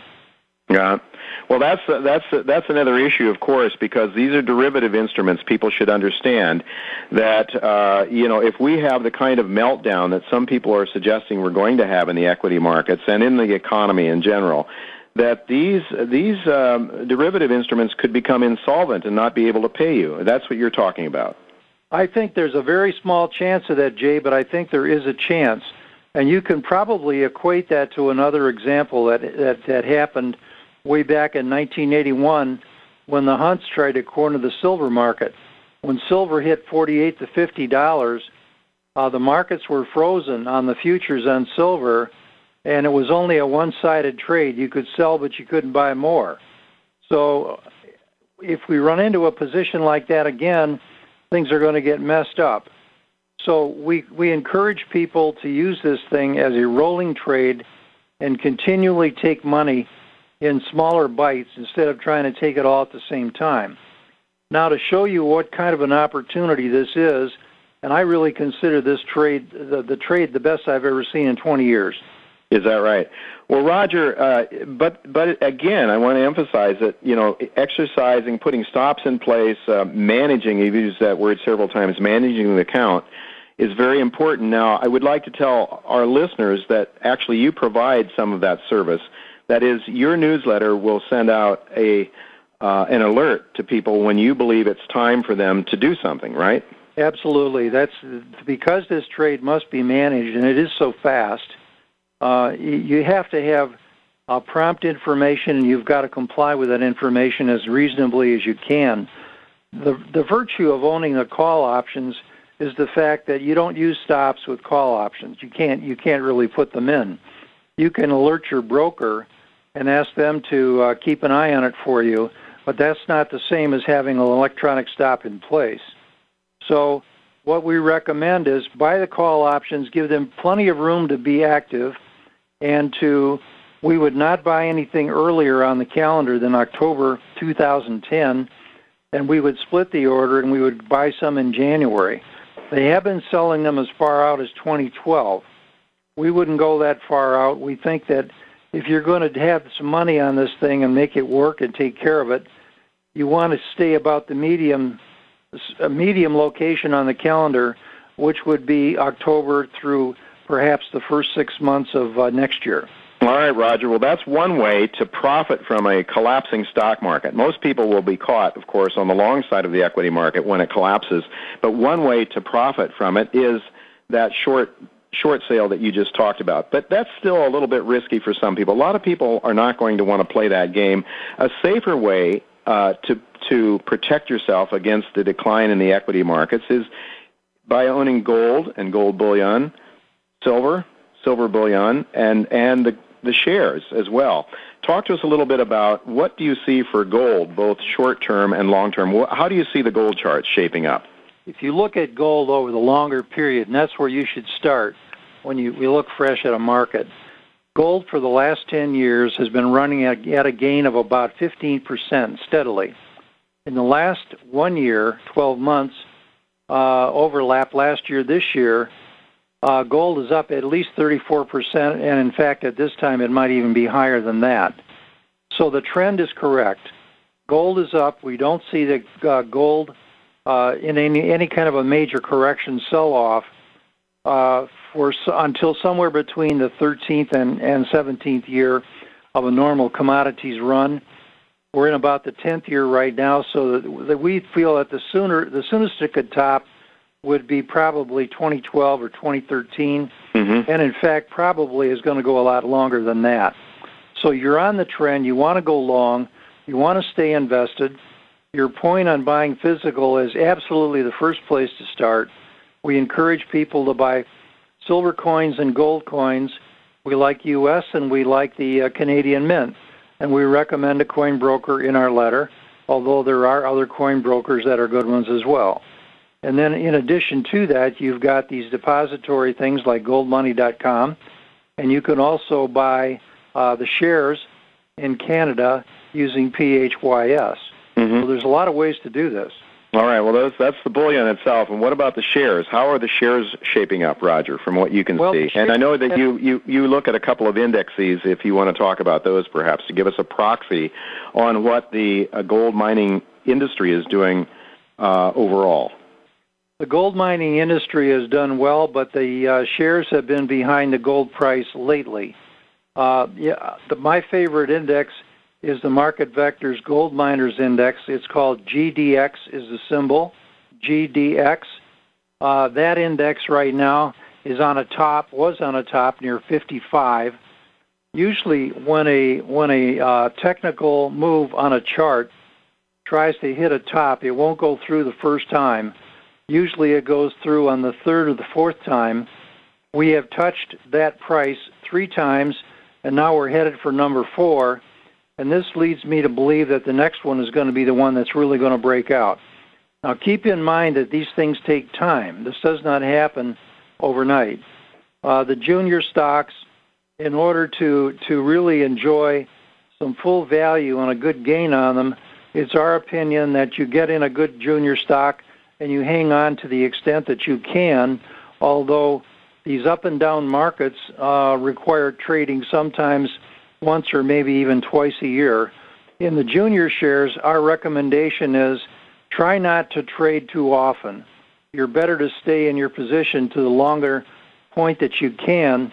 Yeah. Well, that's that's that's another issue, of course, because these are derivative instruments. People should understand that uh, you know if we have the kind of meltdown that some people are suggesting we're going to have in the equity markets and in the economy in general, that these these um, derivative instruments could become insolvent and not be able to pay you. That's what you're talking about. I think there's a very small chance of that, Jay, but I think there is a chance, and you can probably equate that to another example that that, that happened way back in 1981 when the Hunts tried to corner the silver market. When silver hit 48 to 50 dollars, uh, the markets were frozen on the futures on silver, and it was only a one-sided trade. You could sell, but you couldn't buy more. So, if we run into a position like that again, things are going to get messed up. So we we encourage people to use this thing as a rolling trade and continually take money in smaller bites instead of trying to take it all at the same time. Now, to show you what kind of an opportunity this is, and I really consider this trade the, the trade the best I've ever seen in 20 years. Is that right? Well, Roger, uh, but but again, I want to emphasize that you know exercising, putting stops in place, uh, managing. You've used that word several times. Managing the account is very important. Now, I would like to tell our listeners that actually you provide some of that service. That is, your newsletter will send out a uh, an alert to people when you believe it's time for them to do something, right? Absolutely. That's because this trade must be managed, and it is so fast. Uh, you have to have uh, prompt information, and you've got to comply with that information as reasonably as you can. The the virtue of owning the call options is the fact that you don't use stops with call options. You can't you can't really put them in. You can alert your broker and ask them to uh, keep an eye on it for you, but that's not the same as having an electronic stop in place. So, what we recommend is buy the call options, give them plenty of room to be active, and to we would not buy anything earlier on the calendar than October 2010, and we would split the order and we would buy some in January. They have been selling them as far out as 2012. We wouldn't go that far out. We think that if you're going to have some money on this thing and make it work and take care of it, you want to stay about the medium a medium location on the calendar, which would be October through perhaps the first six months of uh, next year. All right, Roger. Well, that's one way to profit from a collapsing stock market. Most people will be caught, of course, on the long side of the equity market when it collapses. But one way to profit from it is that short short sale that you just talked about. But that's still a little bit risky for some people. A lot of people are not going to want to play that game. A safer way uh, to to protect yourself against the decline in the equity markets is by owning gold and gold bullion, silver, silver bullion, and and the the shares as well. Talk to us a little bit about what do you see for gold, both short term and long term. How do you see the gold charts shaping up? If you look at gold over the longer period, and that's where you should start when you we look fresh at a market. Gold for the last 10 years has been running at, at a gain of about 15% steadily. In the last one year, 12 months, uh, overlap last year, this year, uh, gold is up at least 34%, and in fact, at this time, it might even be higher than that. So the trend is correct. Gold is up. We don't see the uh, gold uh, in any, any kind of a major correction sell off uh, for until somewhere between the 13th and, and 17th year of a normal commodities run. We're in about the 10th year right now, so that, that we feel that the sooner the soonest it could top would be probably 2012 or 2013, mm-hmm. and in fact probably is going to go a lot longer than that. So you're on the trend. You want to go long. You want to stay invested. your point on buying physical is absolutely the first place to start. We encourage people to buy silver coins and gold coins. We like U.S. and we like the uh, Canadian Mint, and we recommend a coin broker in our letter. Although there are other coin brokers that are good ones as well. And then in addition to that, you've got these depository things like goldmoney.com, and you can also buy uh, the shares in Canada using PHYS. Mm-hmm. So there's a lot of ways to do this. All right. Well, that's that's the bullion itself. And what about the shares? How are the shares shaping up, Roger, from what you can well, see? And I know that you, you you look at a couple of indexes. If you want to talk about those, perhaps to give us a proxy on what the uh, gold mining industry is doing uh, overall. The gold mining industry has done well, but the uh, shares have been behind the gold price lately. Uh, yeah, the, my favorite index is the Market Vectors Gold Miners Index. It's called GDX is the symbol, GDX. Uh, that index right now is on a top, was on a top near 55. Usually, when a when a uh, technical move on a chart tries to hit a top, it won't go through the first time Usually it goes through on the third or the fourth time. We have touched that price three times, and now we're headed for number four. And this leads me to believe that the next one is going to be the one that's really going to break out. Now, keep in mind that these things take time. This does not happen overnight. Uh, the junior stocks, in order to, to really enjoy some full value and a good gain on them, it's our opinion that you get in a good junior stock and you hang on to the extent that you can, although these up and down markets uh, require trading sometimes once or maybe even twice a year. In the junior shares, our recommendation is try not to trade too often. You're better to stay in your position to the longer point that you can.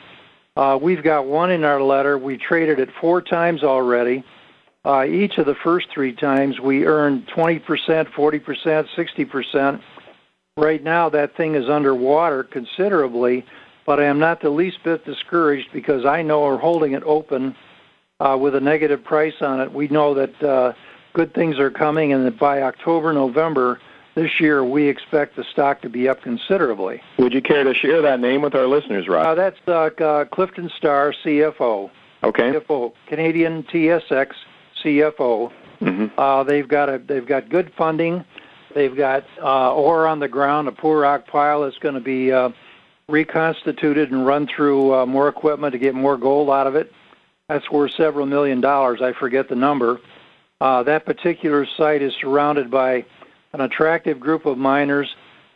Uh, we've got one in our letter. We traded it four times already. Uh, each of the first three times we earned 20%, 40%, 60%. Right now that thing is underwater considerably, but I am not the least bit discouraged because I know we're holding it open uh, with a negative price on it. We know that uh, good things are coming and that by October, November this year we expect the stock to be up considerably. Would you care to share that name with our listeners, Rob? Uh, that's uh, uh, Clifton Star, CFO. Okay. CFO, Canadian TSX CFO. Mm-hmm. Uh, they've got a they've got good funding. They've got uh, ore on the ground, a poor rock pile that's going to be uh, reconstituted and run through uh, more equipment to get more gold out of it. That's worth several million dollars. I forget the number. Uh, that particular site is surrounded by an attractive group of miners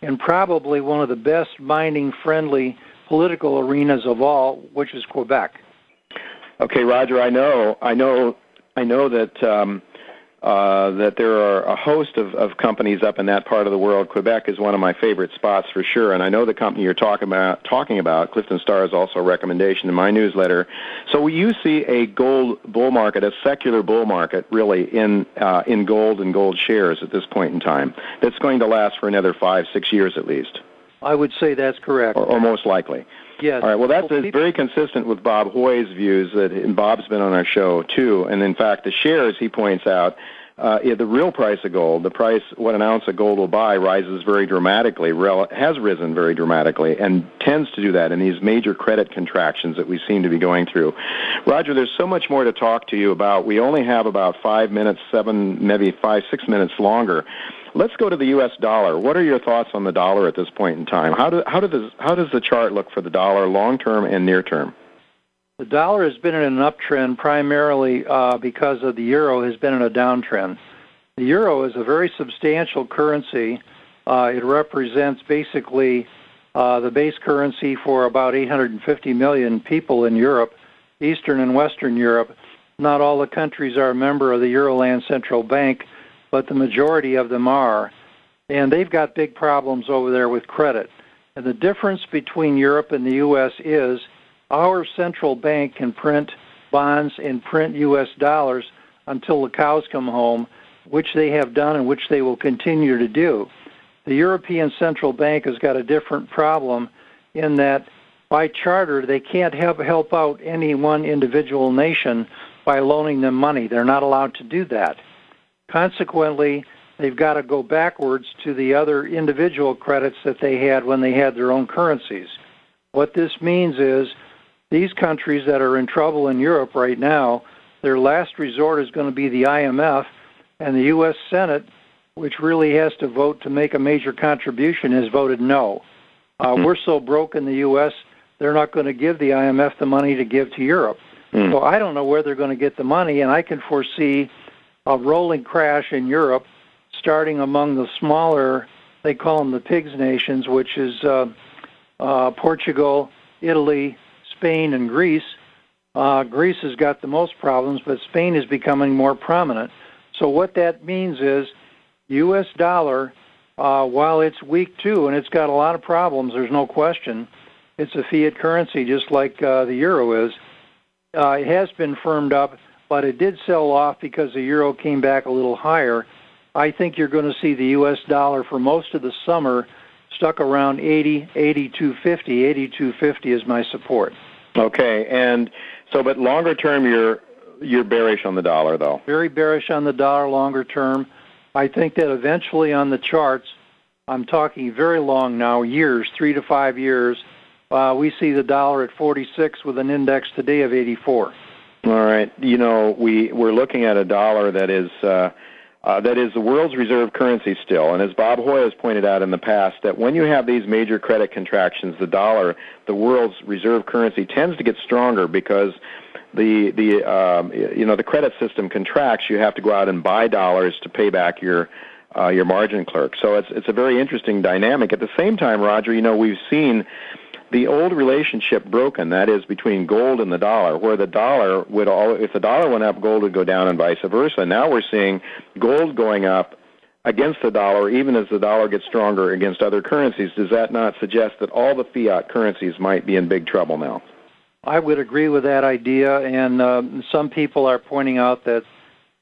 in probably one of the best mining friendly political arenas of all, which is Quebec. Okay, Roger, I know I know I know that um, uh, that there are a host of, of companies up in that part of the world. Quebec is one of my favorite spots for sure, and I know the company you're talking about. Talking about Clifton Star is also a recommendation in my newsletter. So you see a gold bull market, a secular bull market, really in uh, in gold and gold shares at this point in time. That's going to last for another five, six years at least. I would say that's correct, or, or most likely. Yes. All right. Well, that's well, very consistent with Bob Hoye's views. That and Bob's been on our show too. And in fact, the shares he points out, uh, the real price of gold, the price what an ounce of gold will buy, rises very dramatically. Rel- has risen very dramatically, and tends to do that in these major credit contractions that we seem to be going through. Roger, there's so much more to talk to you about. We only have about five minutes, seven, maybe five, six minutes longer. Let's go to the U.S. dollar. What are your thoughts on the dollar at this point in time? How, do, how, do this, how does the chart look for the dollar long term and near term? The dollar has been in an uptrend primarily uh, because of the euro has been in a downtrend. The euro is a very substantial currency. Uh, it represents basically uh, the base currency for about 850 million people in Europe, Eastern and Western Europe. Not all the countries are a member of the Euroland Central Bank, but the majority of them are. And they've got big problems over there with credit. And the difference between Europe and the U.S. is our central bank can print bonds and print U.S. dollars until the cows come home, which they have done and which they will continue to do. The European Central Bank has got a different problem in that by charter they can't help help out any one individual nation by loaning them money. They're not allowed to do that. Consequently, they've got to go backwards to the other individual credits that they had when they had their own currencies. What this means is these countries that are in trouble in Europe right now, their last resort is going to be the IMF, and the U.S. Senate, which really has to vote to make a major contribution, has voted no. Uh, mm-hmm. We're so broke in the U.S., they're not going to give the IMF the money to give to Europe. Mm. So I don't know where they're going to get the money, and I can foresee a rolling crash in Europe, starting among the smaller, they call them the pigs nations, which is uh, uh, Portugal, Italy, Spain, and Greece. Uh, Greece has got the most problems, but Spain is becoming more prominent. So what that means is, U.S. dollar, uh, while it's weak too, and it's got a lot of problems, there's no question. It's a fiat currency, just like uh, the euro is. Uh, it has been firmed up, but it did sell off because the euro came back a little higher. I think you're going to see the U.S. dollar for most of the summer stuck around 80, 8250. 8250 is my support. Okay, and so, but longer term, you're you're bearish on the dollar, though. Very bearish on the dollar longer term. I think that eventually on the charts, I'm talking very long now, years, three to five years, uh, we see the dollar at 46 with an index today of 84. All right. You know, we we're looking at a dollar that is uh, uh, that is the world's reserve currency still. And as Bob Hoye has pointed out in the past, that when you have these major credit contractions, the dollar, the world's reserve currency, tends to get stronger because the the um, you know the credit system contracts. You have to go out and buy dollars to pay back your uh, your margin clerk. So it's it's a very interesting dynamic. At the same time, Roger, you know we've seen the old relationship broken, that is between gold and the dollar, where the dollar would all, if the dollar went up, gold would go down and vice versa. Now we're seeing gold going up against the dollar, even as the dollar gets stronger against other currencies. Does that not suggest that all the fiat currencies might be in big trouble now? I would agree with that idea, and uh, some people are pointing out that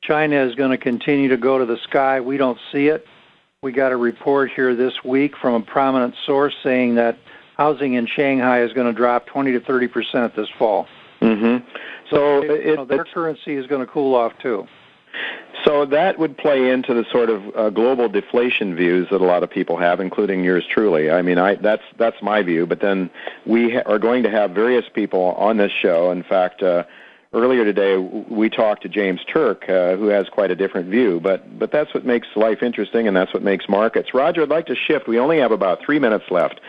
China is going to continue to go to the sky. We don't see it. We got a report here this week from a prominent source saying that housing in Shanghai is going to drop 20 to 30 percent this fall. Mm-hmm. So, it, you know, their currency is going to cool off too. So that would play into the sort of uh, global deflation views that a lot of people have, including yours truly. I mean, I, that's that's my view. But then we ha- are going to have various people on this show. In fact, uh, earlier today we talked to James Turk, uh, who has quite a different view. But but that's what makes life interesting, and that's what makes markets. Roger, I'd like to shift. We only have about three minutes left.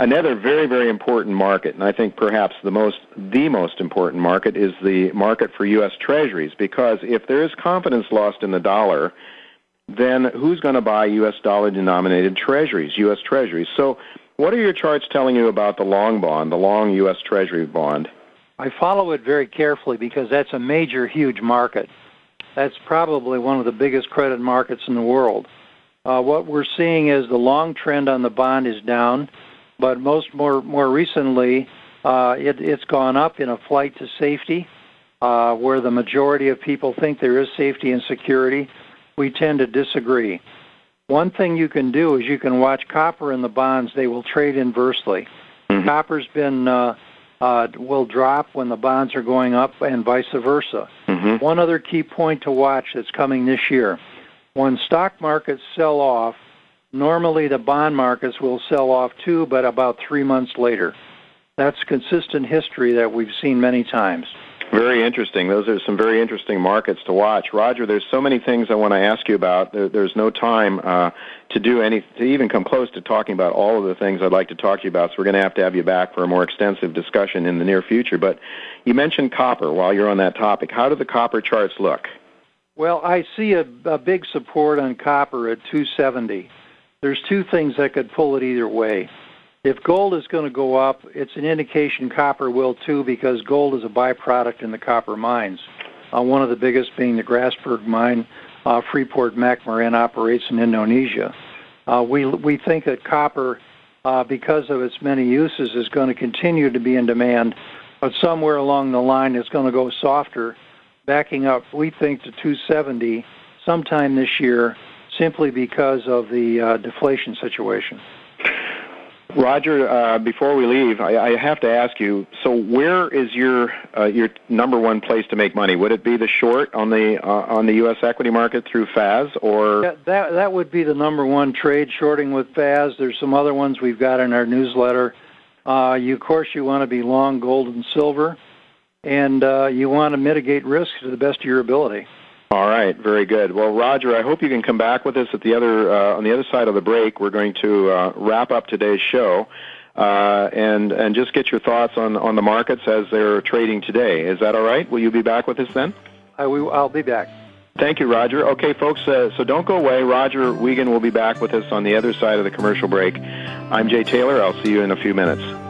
Another very, very important market, and I think perhaps the most, the most important market is the market for U.S. Treasuries, because if there is confidence lost in the dollar, then who's going to buy U.S. dollar denominated treasuries, U.S. Treasuries? So, what are your charts telling you about the long bond, the long U.S. Treasury bond? I follow it very carefully because that's a major, huge market. That's probably one of the biggest credit markets in the world. Uh, what we're seeing is the long trend on the bond is down but most more more recently, uh, it, it's gone up in a flight to safety, uh, where the majority of people think there is safety and security. We tend to disagree. One thing you can do is you can watch copper and the bonds; they will trade inversely. Mm-hmm. Copper's been uh, uh, will drop when the bonds are going up, and vice versa. Mm-hmm. One other key point to watch that's coming this year: when stock markets sell off, Normally, the bond markets will sell off too, but about three months later. That's consistent history that we've seen many times. Very interesting. Those are some very interesting markets to watch. Roger, there's so many things I want to ask you about. There, there's no time uh, to do any, to even come close to talking about all of the things I'd like to talk to you about. So we're going to have to have you back for a more extensive discussion in the near future. But you mentioned copper while you're on that topic. How do the copper charts look? Well, I see a, a big support on copper at 270 there's two things that could pull it either way. If gold is going to go up, it's an indication copper will too because gold is a byproduct in the copper mines. Uh, one of the biggest being the Grasberg mine, uh, Freeport McMoRan operates in Indonesia. Uh, we we think that copper, uh, because of its many uses, is going to continue to be in demand, but somewhere along the line it's going to go softer, backing up. We think to 270 sometime this year simply because of the uh, deflation situation. Roger, uh, before we leave, I, I, have to ask you. So, where is your uh, your number one place to make money? Would it be the short on the uh, on the U.S. equity market through FAZ, or yeah, that that would be the number one trade shorting with FAZ. There's some other ones we've got in our newsletter. Uh, you, of course, you want to be long gold and silver, and uh, you want to mitigate risk to the best of your ability. All right, very good. Well, Roger, I hope you can come back with us at the other uh, on the other side of the break. We're going to uh, wrap up today's show uh, and and just get your thoughts on on the markets as they're trading today. Is that all right? Will you be back with us then? I will. I'll be back. Thank you, Roger. Okay, folks, uh, so don't go away. Roger Wiegand will be back with us on the other side of the commercial break. I'm Jay Taylor. I'll see you in a few minutes.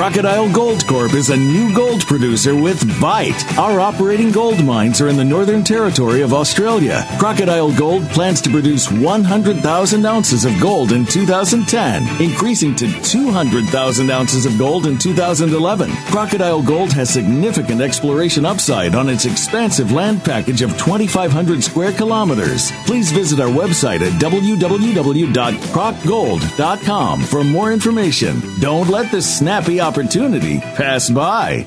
Crocodile Gold Corp is a new gold producer with Bite. Our operating gold mines are in the Northern Territory of Australia. Crocodile Gold plans to produce 100,000 ounces of gold in 2010, increasing to 200,000 ounces of gold in 2011. Crocodile Gold has significant exploration upside on its expansive land package of 2,500 square kilometers. Please visit our website at www.crocgold.com for more information. Don't let this snappy opportunity pass by.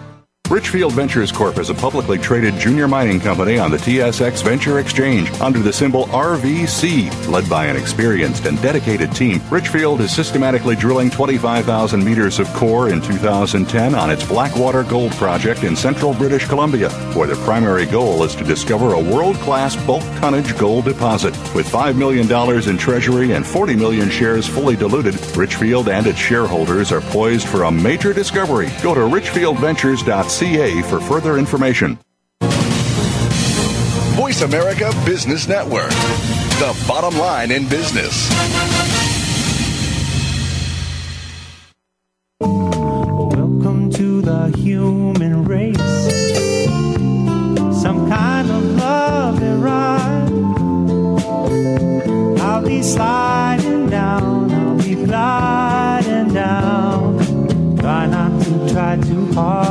Richfield Ventures Corp is a publicly traded junior mining company on the TSX Venture Exchange under the symbol RVC. Led by an experienced and dedicated team, Richfield is systematically drilling 25,000 meters of core in 2010 on its Blackwater Gold Project in central British Columbia, where the primary goal is to discover a world class bulk tonnage gold deposit. With $5 million in treasury and 40 million shares fully diluted, Richfield and its shareholders are poised for a major discovery. Go to richfieldventures.ca ca for further information. Voice America Business Network, the bottom line in business. Welcome to the human race. Some kind of love and ride. I'll be sliding down, I'll be gliding down. Try not to try too hard.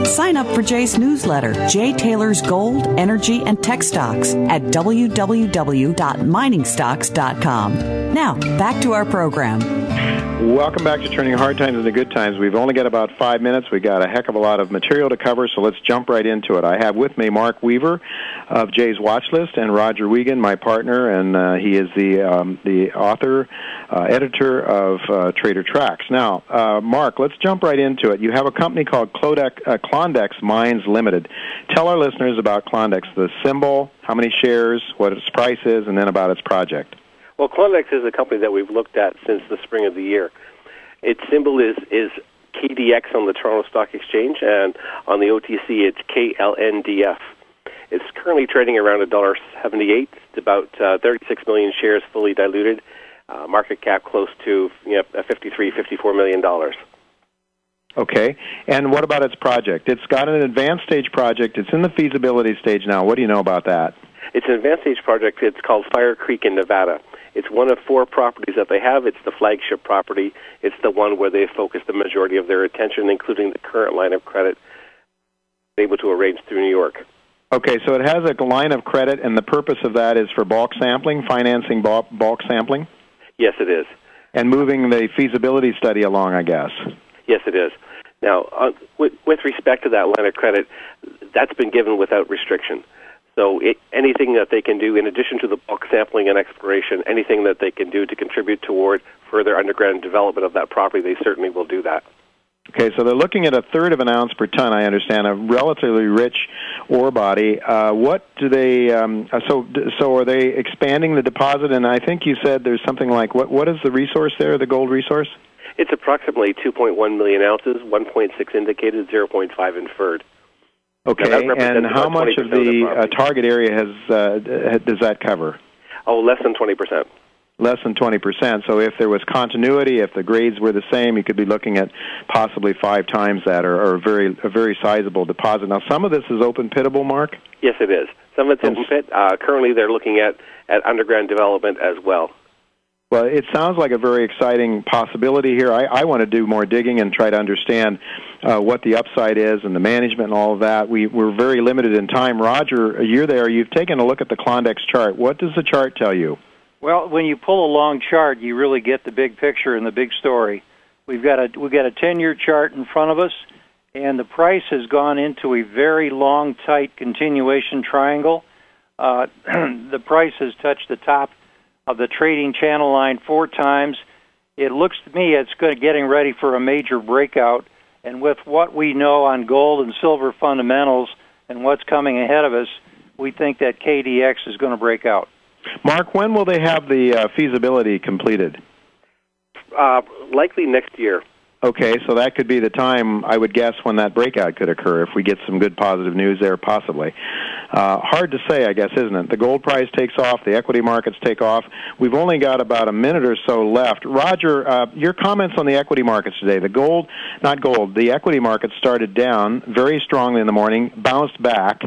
Sign up for Jay's newsletter, Jay Taylor's Gold, Energy, and Tech Stocks at www.miningstocks.com. Now, back to our program. Welcome back to Turning Hard Times into Good Times. We've only got about five minutes. We've got a heck of a lot of material to cover, so let's jump right into it. I have with me Mark Weaver of Jay's Watch List and Roger Wiegand, my partner, and uh, he is the um, the author, uh, editor of uh, Trader Tracks. Now, uh, Mark, let's jump right into it. You have a company called Clodec, uh, Klondex Mines Limited. Tell our listeners about Klondex, the symbol, how many shares, what its price is, and then about its project. Well, Klondex is a company that we've looked at since the spring of the year. Its symbol is is KDX on the Toronto Stock Exchange, and on the OTC it's KLNDF. It's currently trading around a dollar seventy-eight. It's about uh, 36 million shares, fully diluted. Uh, market cap close to you know, $53, 54 million dollars. Okay, and what about its project? It's got an advanced stage project. It's in the feasibility stage now. What do you know about that? It's an advanced stage project. It's called Fire Creek in Nevada. It's one of four properties that they have. It's the flagship property. It's the one where they focus the majority of their attention, including the current line of credit able to arrange through New York. Okay, so it has a line of credit, and the purpose of that is for bulk sampling, financing bulk, bulk sampling? Yes, it is. And moving the feasibility study along, I guess? Yes, it is. Now, uh, with, with respect to that line of credit, that's been given without restriction. So it, anything that they can do, in addition to the bulk sampling and exploration, anything that they can do to contribute toward further underground development of that property, they certainly will do that. Okay, so they're looking at a third of an ounce per ton. I understand a relatively rich ore body. Uh, what do they? Um, uh, so, so are they expanding the deposit? And I think you said there's something like what? What is the resource there? The gold resource? It's approximately 2.1 million ounces, 1.6 indicated, 0.5 inferred. Okay, and how much of the, uh, target area has uh, does that cover? Oh, less than 20 percent. Less than 20 percent. So if there was continuity, if the grades were the same, you could be looking at possibly five times that, or, or a very a very sizable deposit. Now, some of this is open pitable, Mark. Yes, it is. Some of it's open pit. Uh, currently, they're looking at at underground development as well. Well, it sounds like a very exciting possibility here. I, I want to do more digging and try to understand uh, what the upside is and the management and all of that. We, we're very limited in time. Roger, you're there. You've taken a look at the Klondex chart. What does the chart tell you? Well, when you pull a long chart, you really get the big picture and the big story. We've got a we've got a 10-year chart in front of us, and the price has gone into a very long, tight continuation triangle. Uh, [CLEARS THROAT] the price has touched the top of the trading channel line four times. It looks to me it's getting ready for a major breakout. And with what we know on gold and silver fundamentals and what's coming ahead of us, we think that KDX is going to break out. Mark, when will they have the uh, feasibility completed? Uh, likely next year. Okay, so that could be the time I would guess when that breakout could occur if we get some good positive news there, possibly. Uh, hard to say, I guess, isn't it? The gold price takes off, the equity markets take off. We've only got about a minute or so left. Roger, uh, your comments on the equity markets today. The gold, not gold, the equity markets started down very strongly in the morning, bounced back.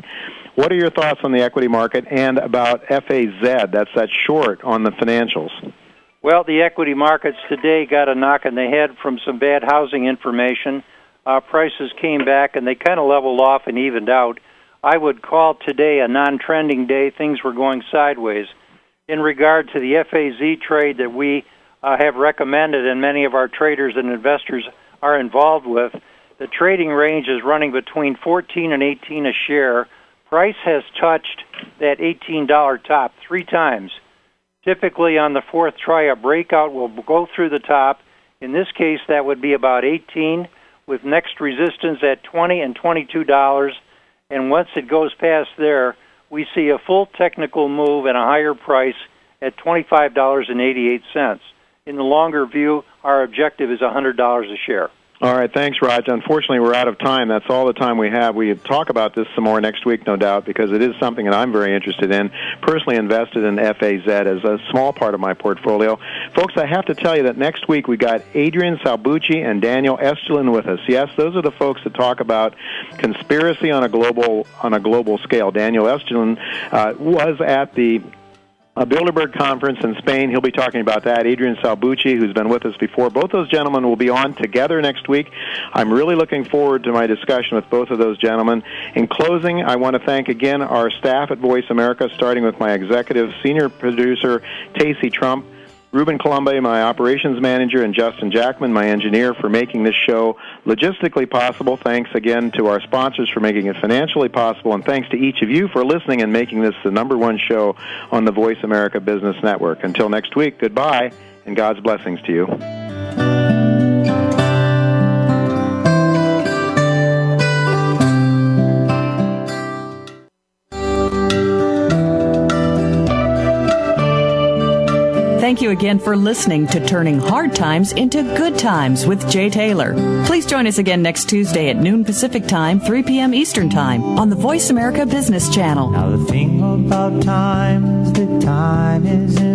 What are your thoughts on the equity market and about FAZ? That's that short on the financials. Well, the equity markets today got a knock in the head from some bad housing information. Uh, prices came back and they kind of leveled off and evened out. I would call today a non-trending day. Things were going sideways. In regard to the FAZ trade that we uh, have recommended and many of our traders and investors are involved with, the trading range is running between 14 and 18 a share. Price has touched that $18 top three times. Typically, on the fourth try, a breakout will go through the top. In this case, that would be about 18, with next resistance at 20 and 22 dollars. And once it goes past there, we see a full technical move and a higher price at $25.88. In the longer view, our objective is $100 a share. All right, thanks, Raj. Unfortunately, we're out of time. That's all the time we have. We talk about this some more next week, no doubt, because it is something that I'm very interested in. Personally invested in FAZ as a small part of my portfolio. Folks, I have to tell you that next week we got Adrian Salbuchi and Daniel Estulin with us. Yes, those are the folks that talk about conspiracy on a global on a global scale. Daniel Estulin uh, was at the a Bilderberg conference in Spain. He'll be talking about that. Adrian Salbuchi, who's been with us before. Both those gentlemen will be on together next week. I'm really looking forward to my discussion with both of those gentlemen. In closing, I want to thank again our staff at Voice America, starting with my executive senior producer, Tacey Trump. Ruben Colombe, my operations manager, and Justin Jackman, my engineer, for making this show logistically possible. Thanks again to our sponsors for making it financially possible, and thanks to each of you for listening and making this the number one show on the Voice America Business Network. Until next week, goodbye, and God's blessings to you. Thank you again for listening to Turning Hard Times into Good Times with Jay Taylor. Please join us again next Tuesday at noon Pacific Time, 3 p.m. Eastern Time on the Voice America Business Channel. Now, the thing about time is that time isn't real.